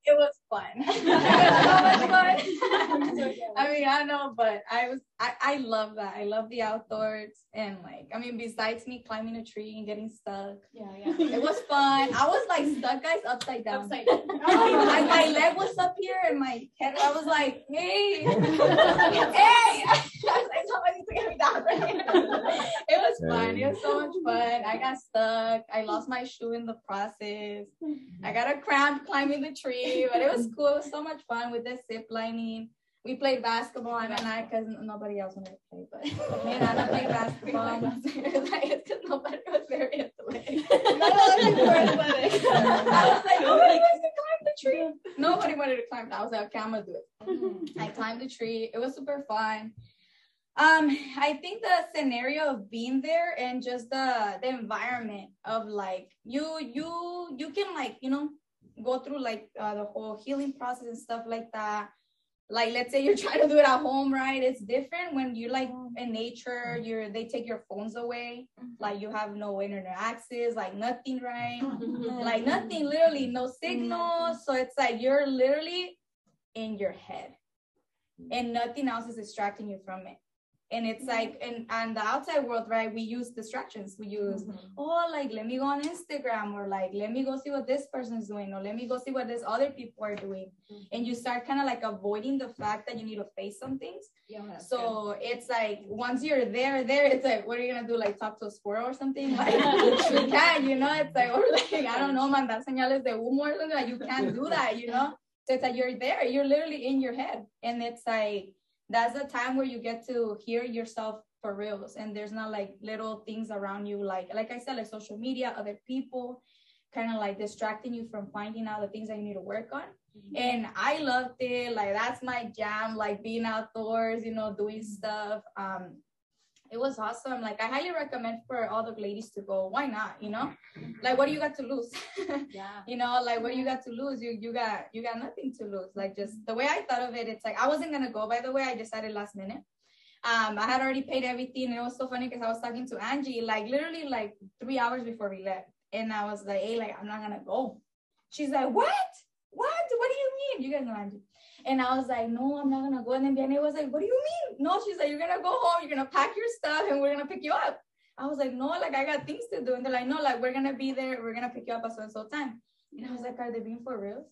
It was fun. so much fun. I mean, I know, but I was I, I love that. I love the outdoors and like I mean, besides me climbing a tree and getting stuck. Yeah, yeah. It was fun. I was like stuck guys upside down. Upside down. my, my leg was up here and my head I was like, hey, hey. I was like, somebody to get down right here. It was fun. It was so much fun. I got stuck. I lost my shoe in the process. I got a cramp climbing the tree, but it was cool. It was so much fun with the zip lining. We played basketball and I because nobody else wanted to play, but me and Anna played basketball. it's because nobody was very athletic. Athletic. I was like, oh, nobody wants to climb the tree. Nobody wanted to climb. I was like, okay, I'm gonna do it. I climbed the tree. It was super fun. Um, I think the scenario of being there and just the the environment of like you you you can like you know go through like uh, the whole healing process and stuff like that. Like let's say you're trying to do it at home, right? It's different when you're like in nature. You're they take your phones away, like you have no internet access, like nothing, right? like nothing, literally no signal. So it's like you're literally in your head, and nothing else is distracting you from it and it's mm-hmm. like and and the outside world right we use distractions. We use mm-hmm. oh like let me go on instagram or like let me go see what this person's doing or let me go see what this other people are doing. Mm-hmm. And you start kind of like avoiding the fact that you need to face some things. Yeah, so it's like once you're there there it's like what are you gonna do like talk to a squirrel or something? Like you can't you know? It's like or like i don't know mandar señales de humo or something like you can't do that you know? So it's like you're there you're literally in your head. And it's like that's the time where you get to hear yourself for reals and there's not like little things around you like like i said like social media other people kind of like distracting you from finding out the things that you need to work on. And i loved it. Like that's my jam like being outdoors you know doing stuff. Um it was awesome. Like i highly recommend for all the ladies to go. Why not you know? Like what do you got to lose? Yeah. You know like what do you got to lose? You you got you got nothing to lose. Like just the way i thought of it it's like i wasn't gonna go by the way. I decided last minute. Um i had already paid everything and it was so funny because i was talking to angie like literally like three hours before we left. And i was like hey like i'm not gonna go. She's like what? What? What do you mean? You guys know angie and I was like, no, I'm not gonna go. And then Vianney was like, what do you mean? No, she's like, you're gonna go home, you're gonna pack your stuff, and we're gonna pick you up. I was like, no, like I got things to do. And they're like, no, like we're gonna be there, we're gonna pick you up at so and so time. And I was like, are they being for real?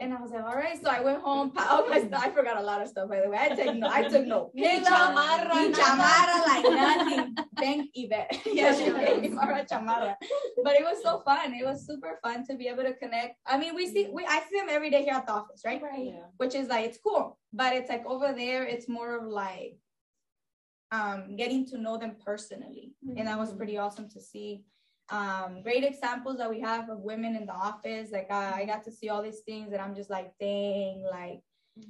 And I was like, all right. So I went home, packed my stuff. I forgot a lot of stuff, by the way. I took no, I took no Ni pillow, chamarra, ni chamarra, like nothing. Thank Yvette. yeah, she gave me chamarra. But it was so fun. It was super fun to be able to connect. I mean, we see, we I see them every day here at the office, right? Right. Yeah. Which is like it's cool, but it's like over there, it's more of like um getting to know them personally, and that was pretty awesome to see. Um, great examples that we have of women in the office. Like I, I got to see all these things, and I'm just like, dang, like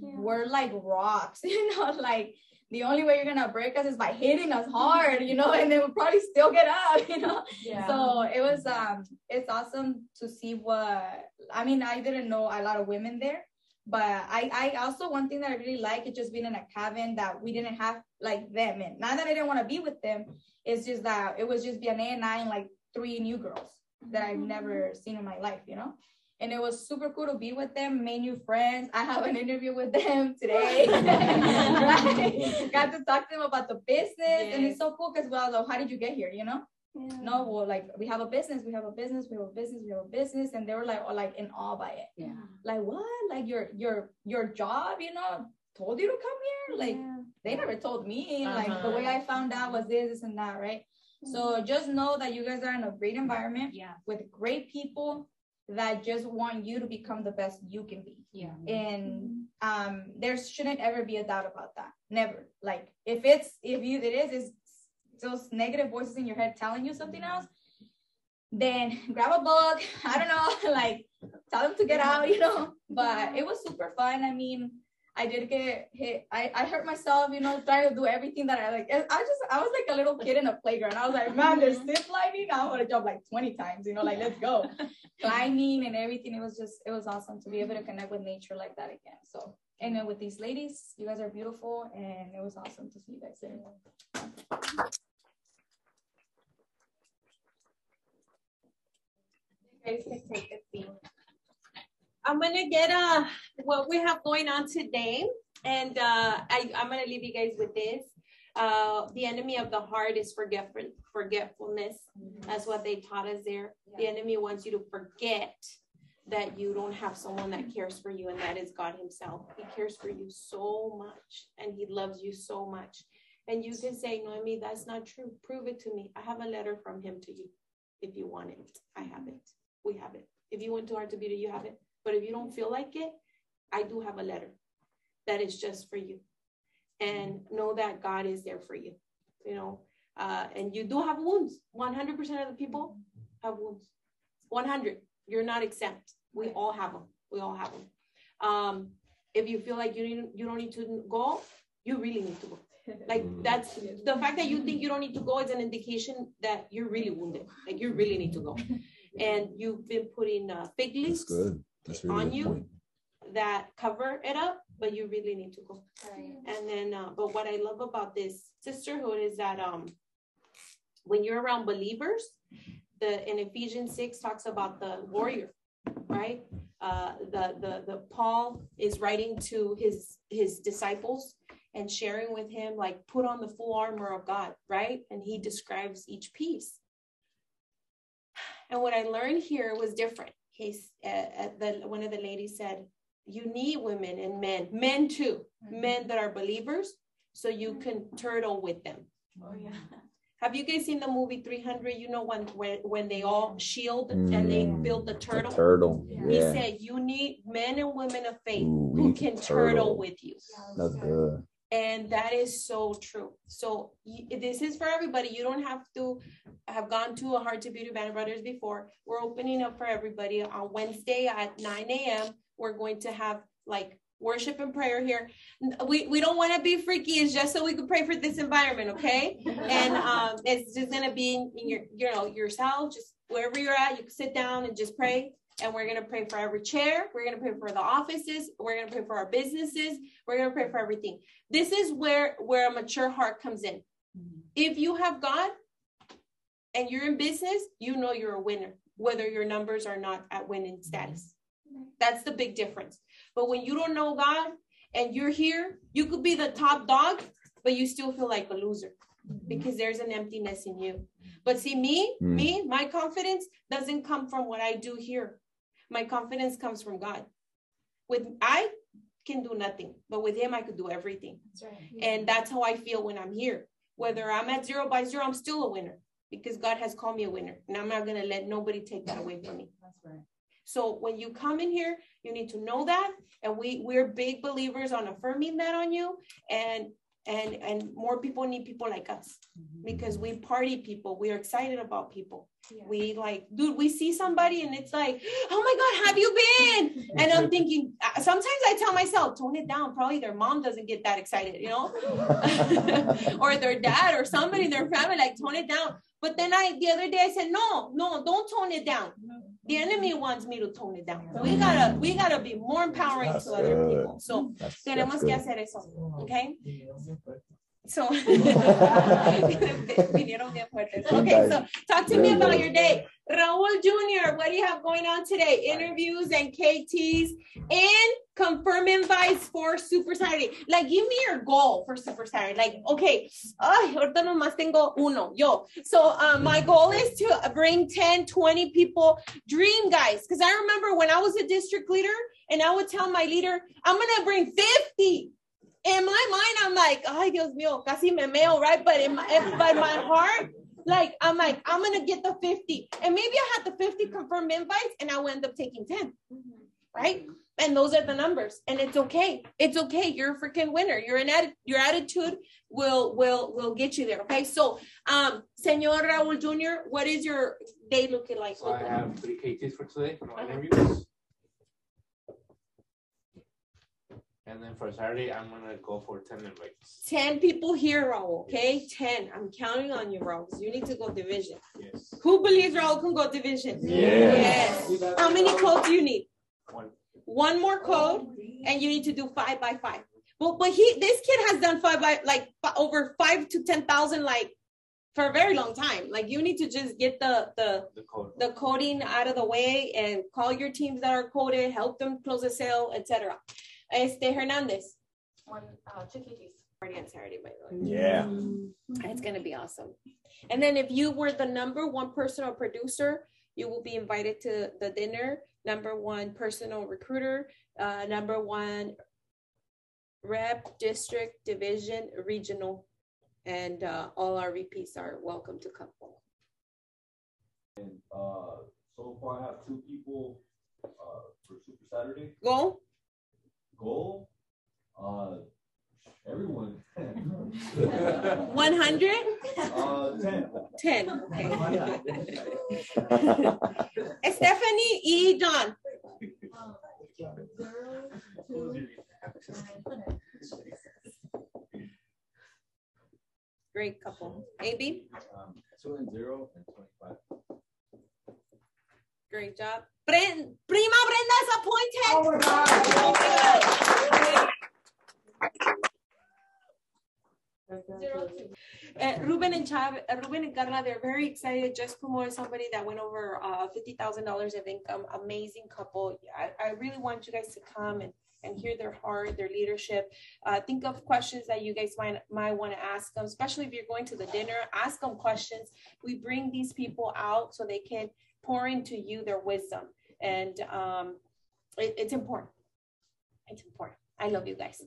we're like rocks, you know, like the only way you're gonna break us is by hitting us hard, you know, and then we'll probably still get up, you know. Yeah. So it was um it's awesome to see what I mean, I didn't know a lot of women there, but I I also one thing that I really like is just being in a cabin that we didn't have like them in. Not that I didn't want to be with them, it's just that it was just Vianney and I and like three new girls that I've mm-hmm. never seen in my life, you know and it was super cool to be with them, made new friends. I have an interview with them today. Got to talk to them about the business, and it's so cool because well, like, how did you get here? You know? No, well, like we have a business, we have a business, we have a business, we have a business, and they were like, all like in awe by it. Yeah. Like what? Like your your your job, you know, told you to come here? Like they never told me. Like the way uh-huh. I found out was this, this, and that, right? So just know that you guys are in a great environment Yeah. with great people that just want you to become the best you can be. Yeah. And um there shouldn't ever be a doubt about that. Never. Like if it's if you it is is those negative voices in your head telling you something else, then grab a book. I don't know, like tell them to get out, you know. But it was super fun. I mean, I did get hit. I, I hurt myself, you know, trying to do everything that I like. I just I was like a little kid in a playground. I was like, man, there's mm-hmm. zip lining. I'm gonna jump like 20 times, you know, like let's go. Climbing and everything. It was just it was awesome to be able to mm-hmm. connect with nature like that again. So and then with these ladies, you guys are beautiful and it was awesome to see you guys there. guys can take a seat. I'm gonna get uh what we have going on today, and uh, I, I'm gonna leave you guys with this. Uh, the enemy of the heart is forgetful, forgetfulness. That's what they taught us there. The enemy wants you to forget that you don't have someone that cares for you, and that is God Himself. He cares for you so much, and He loves you so much. And you can say, Noemi, that's not true. Prove it to me. I have a letter from Him to you. If you want it, I have it. We have it. If you went to Hearts of Beauty, you have it. But if you don't feel like it, I do have a letter that is just for you. And know that God is there for you. You know, uh, and you do have wounds. 100% of the people have wounds. 100. You're not exempt. We all have them. We all have them. Um, if you feel like you need, you don't need to go, you really need to go. Like that's the fact that you think you don't need to go is an indication that you're really wounded. Like you really need to go, and you've been putting uh, fig That's leaves good. That's really on you point. that cover it up, but you really need to go. And then, uh, but what I love about this sisterhood is that um, when you're around believers, the in Ephesians six talks about the warrior, right? Uh, the the the Paul is writing to his his disciples and sharing with him like put on the full armor of God, right? And he describes each piece. And what I learned here was different. He's uh, uh, the one of the ladies said, "You need women and men, men too, men that are believers, so you can turtle with them." Oh yeah. Have you guys seen the movie 300? You know when when, when they all shield and they Mm, build the the turtle. turtle, He yeah. said you need men and women of faith Ooh, who can turtle turtle. with you. That's good. And that is so true. So this is for everybody. You don't have to have gone to a Hearts of Beauty Band of Brothers before. We're opening up for everybody on Wednesday at 9 a.m. We're going to have like worship and prayer here. We, we don't want to be freaky. It's just so we can pray for this environment, okay? And um, it's just gonna be in your, you know, yourself, just wherever you're at, you can sit down and just pray. And we're gonna pray for every chair. We're gonna pray for the offices. We're gonna pray for our businesses. We're gonna pray for everything. This is where where a mature heart comes in. Mm-hmm. If you have God and you're in business, you know you're a winner, whether your numbers are not at winning mm-hmm. status. That's the big difference. But when you don't know God and you're here, you could be the top dog, but you still feel like a loser mm-hmm. because there's an emptiness in you. But see, me, Mm. me, my confidence doesn't come from what I do here. My confidence comes from God. With I can do nothing, but with Him, I could do everything. And that's how I feel when I'm here. Whether I'm at zero by zero, I'm still a winner because God has called me a winner. And I'm not going to let nobody take that away from me. That's right. So when you come in here, you need to know that. And we, we're big believers on affirming that on you. And and and more people need people like us because we party people we're excited about people. We like dude we see somebody and it's like oh my god have you been? And i'm thinking uh, sometimes i tell myself tone it down. Probably their mom doesn't get that excited you know? Or their dad or somebody in their family like tone it down. But then i the other day i said no no don't tone it down the enemy wants me to tone it down. We gotta we gotta be more empowering That's to other good. people. So That's- tenemos that's que hacer eso okay so vinieron bien fuertes. Okay, so talk to me about your day. Raul Jr., what do you have going on today? Interviews and KTs and confirm invites for Super Saturday. Like, give me your goal for Super Saturday. Like, okay, ay, ahorita nomás tengo uno, yo. So, uh, my goal is to bring 10, 20 people, dream guys. Because I remember when I was a district leader and I would tell my leader, I'm going to bring 50 in my mind, I'm like, ay, Dios mío, casi me meo, right? But in my, but my heart, like, I'm like, I'm gonna get the 50. And maybe I had the 50 confirmed invites and I will end up taking 10, right? And those are the numbers. And it's okay. It's okay. You're a freaking winner. You're an atti- your attitude will will will get you there. Okay. So um Senor Raul Jr., what is your day looking like? So I have three KTs for today, interviews. And then for Saturday, I'm gonna go for ten invites. 10 people here, Raul. Okay, 10. I'm counting on you, Raul. 'cause You need to go division. Yes. Who believes Raul can go division? Yes. Yes. How many codes do you need? One. One more code, and you need to do five by five. But but he this kid has done five by like fi- over five to ten thousand like for a very long time. Like you need to just get the the The code. the coding out of the way and call your teams that are coded, help them close a sale, etc. Este Hernandez. One, uh, two KTs. Party on Saturday, by the way. Yeah. It's gonna be awesome. And then if you were the number one personal producer, you will be invited to the dinner. Number one personal recruiter, uh, number one rep, district, division, regional, and uh, all our repeats are welcome to come. And uh, so far, I have two people uh, for Super Saturday. Go. Goal. Uh, everyone. 100? Uh, 10. 10. Okay. Stephanie E. John. Great couple. AB, Um, two and zero and twenty-five. Great job. Bren- Prima Brenda is appointed. Oh my God. Zero two. Uh, Ruben and Chav, uh, Ruben and Carla, they're very excited. Just promoted somebody that went over uh, fifty thousand dollars of income. Amazing couple. I, I really want you guys to come and, and hear their heart, their leadership. Uh, think of questions that you guys might might want to ask them, especially if you're going to the dinner. Ask them questions. We bring these people out so they can pour into you their wisdom, and um, it, it's important. It's important. I love you guys.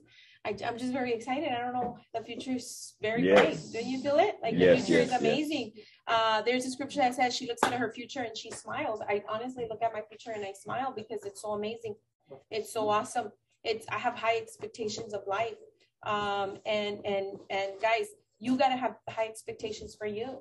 I, I'm just very excited. I don't know. The future is very Yes. bright. Don't you feel it? Like the future yes, is yes. amazing. Uh, there's a scripture that says she looks into her future and she smiles. I honestly look at my future and I smile because it's so amazing. It's so awesome. It's I have high expectations of life. Um, and and and guys, you gotta have high expectations for you.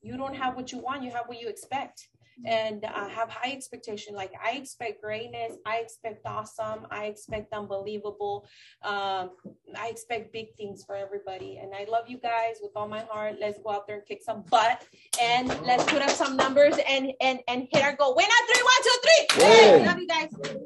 You don't have what you want. You have what you expect and uh, have high expectation. Like I expect greatness, I expect awesome, I expect unbelievable. Um, I expect big things for everybody, and I love you guys with all my heart. Let's go out there and kick some butt, and let's put up some numbers and and and hit our goal. Win on three, one, two, three. Yay. Love you guys.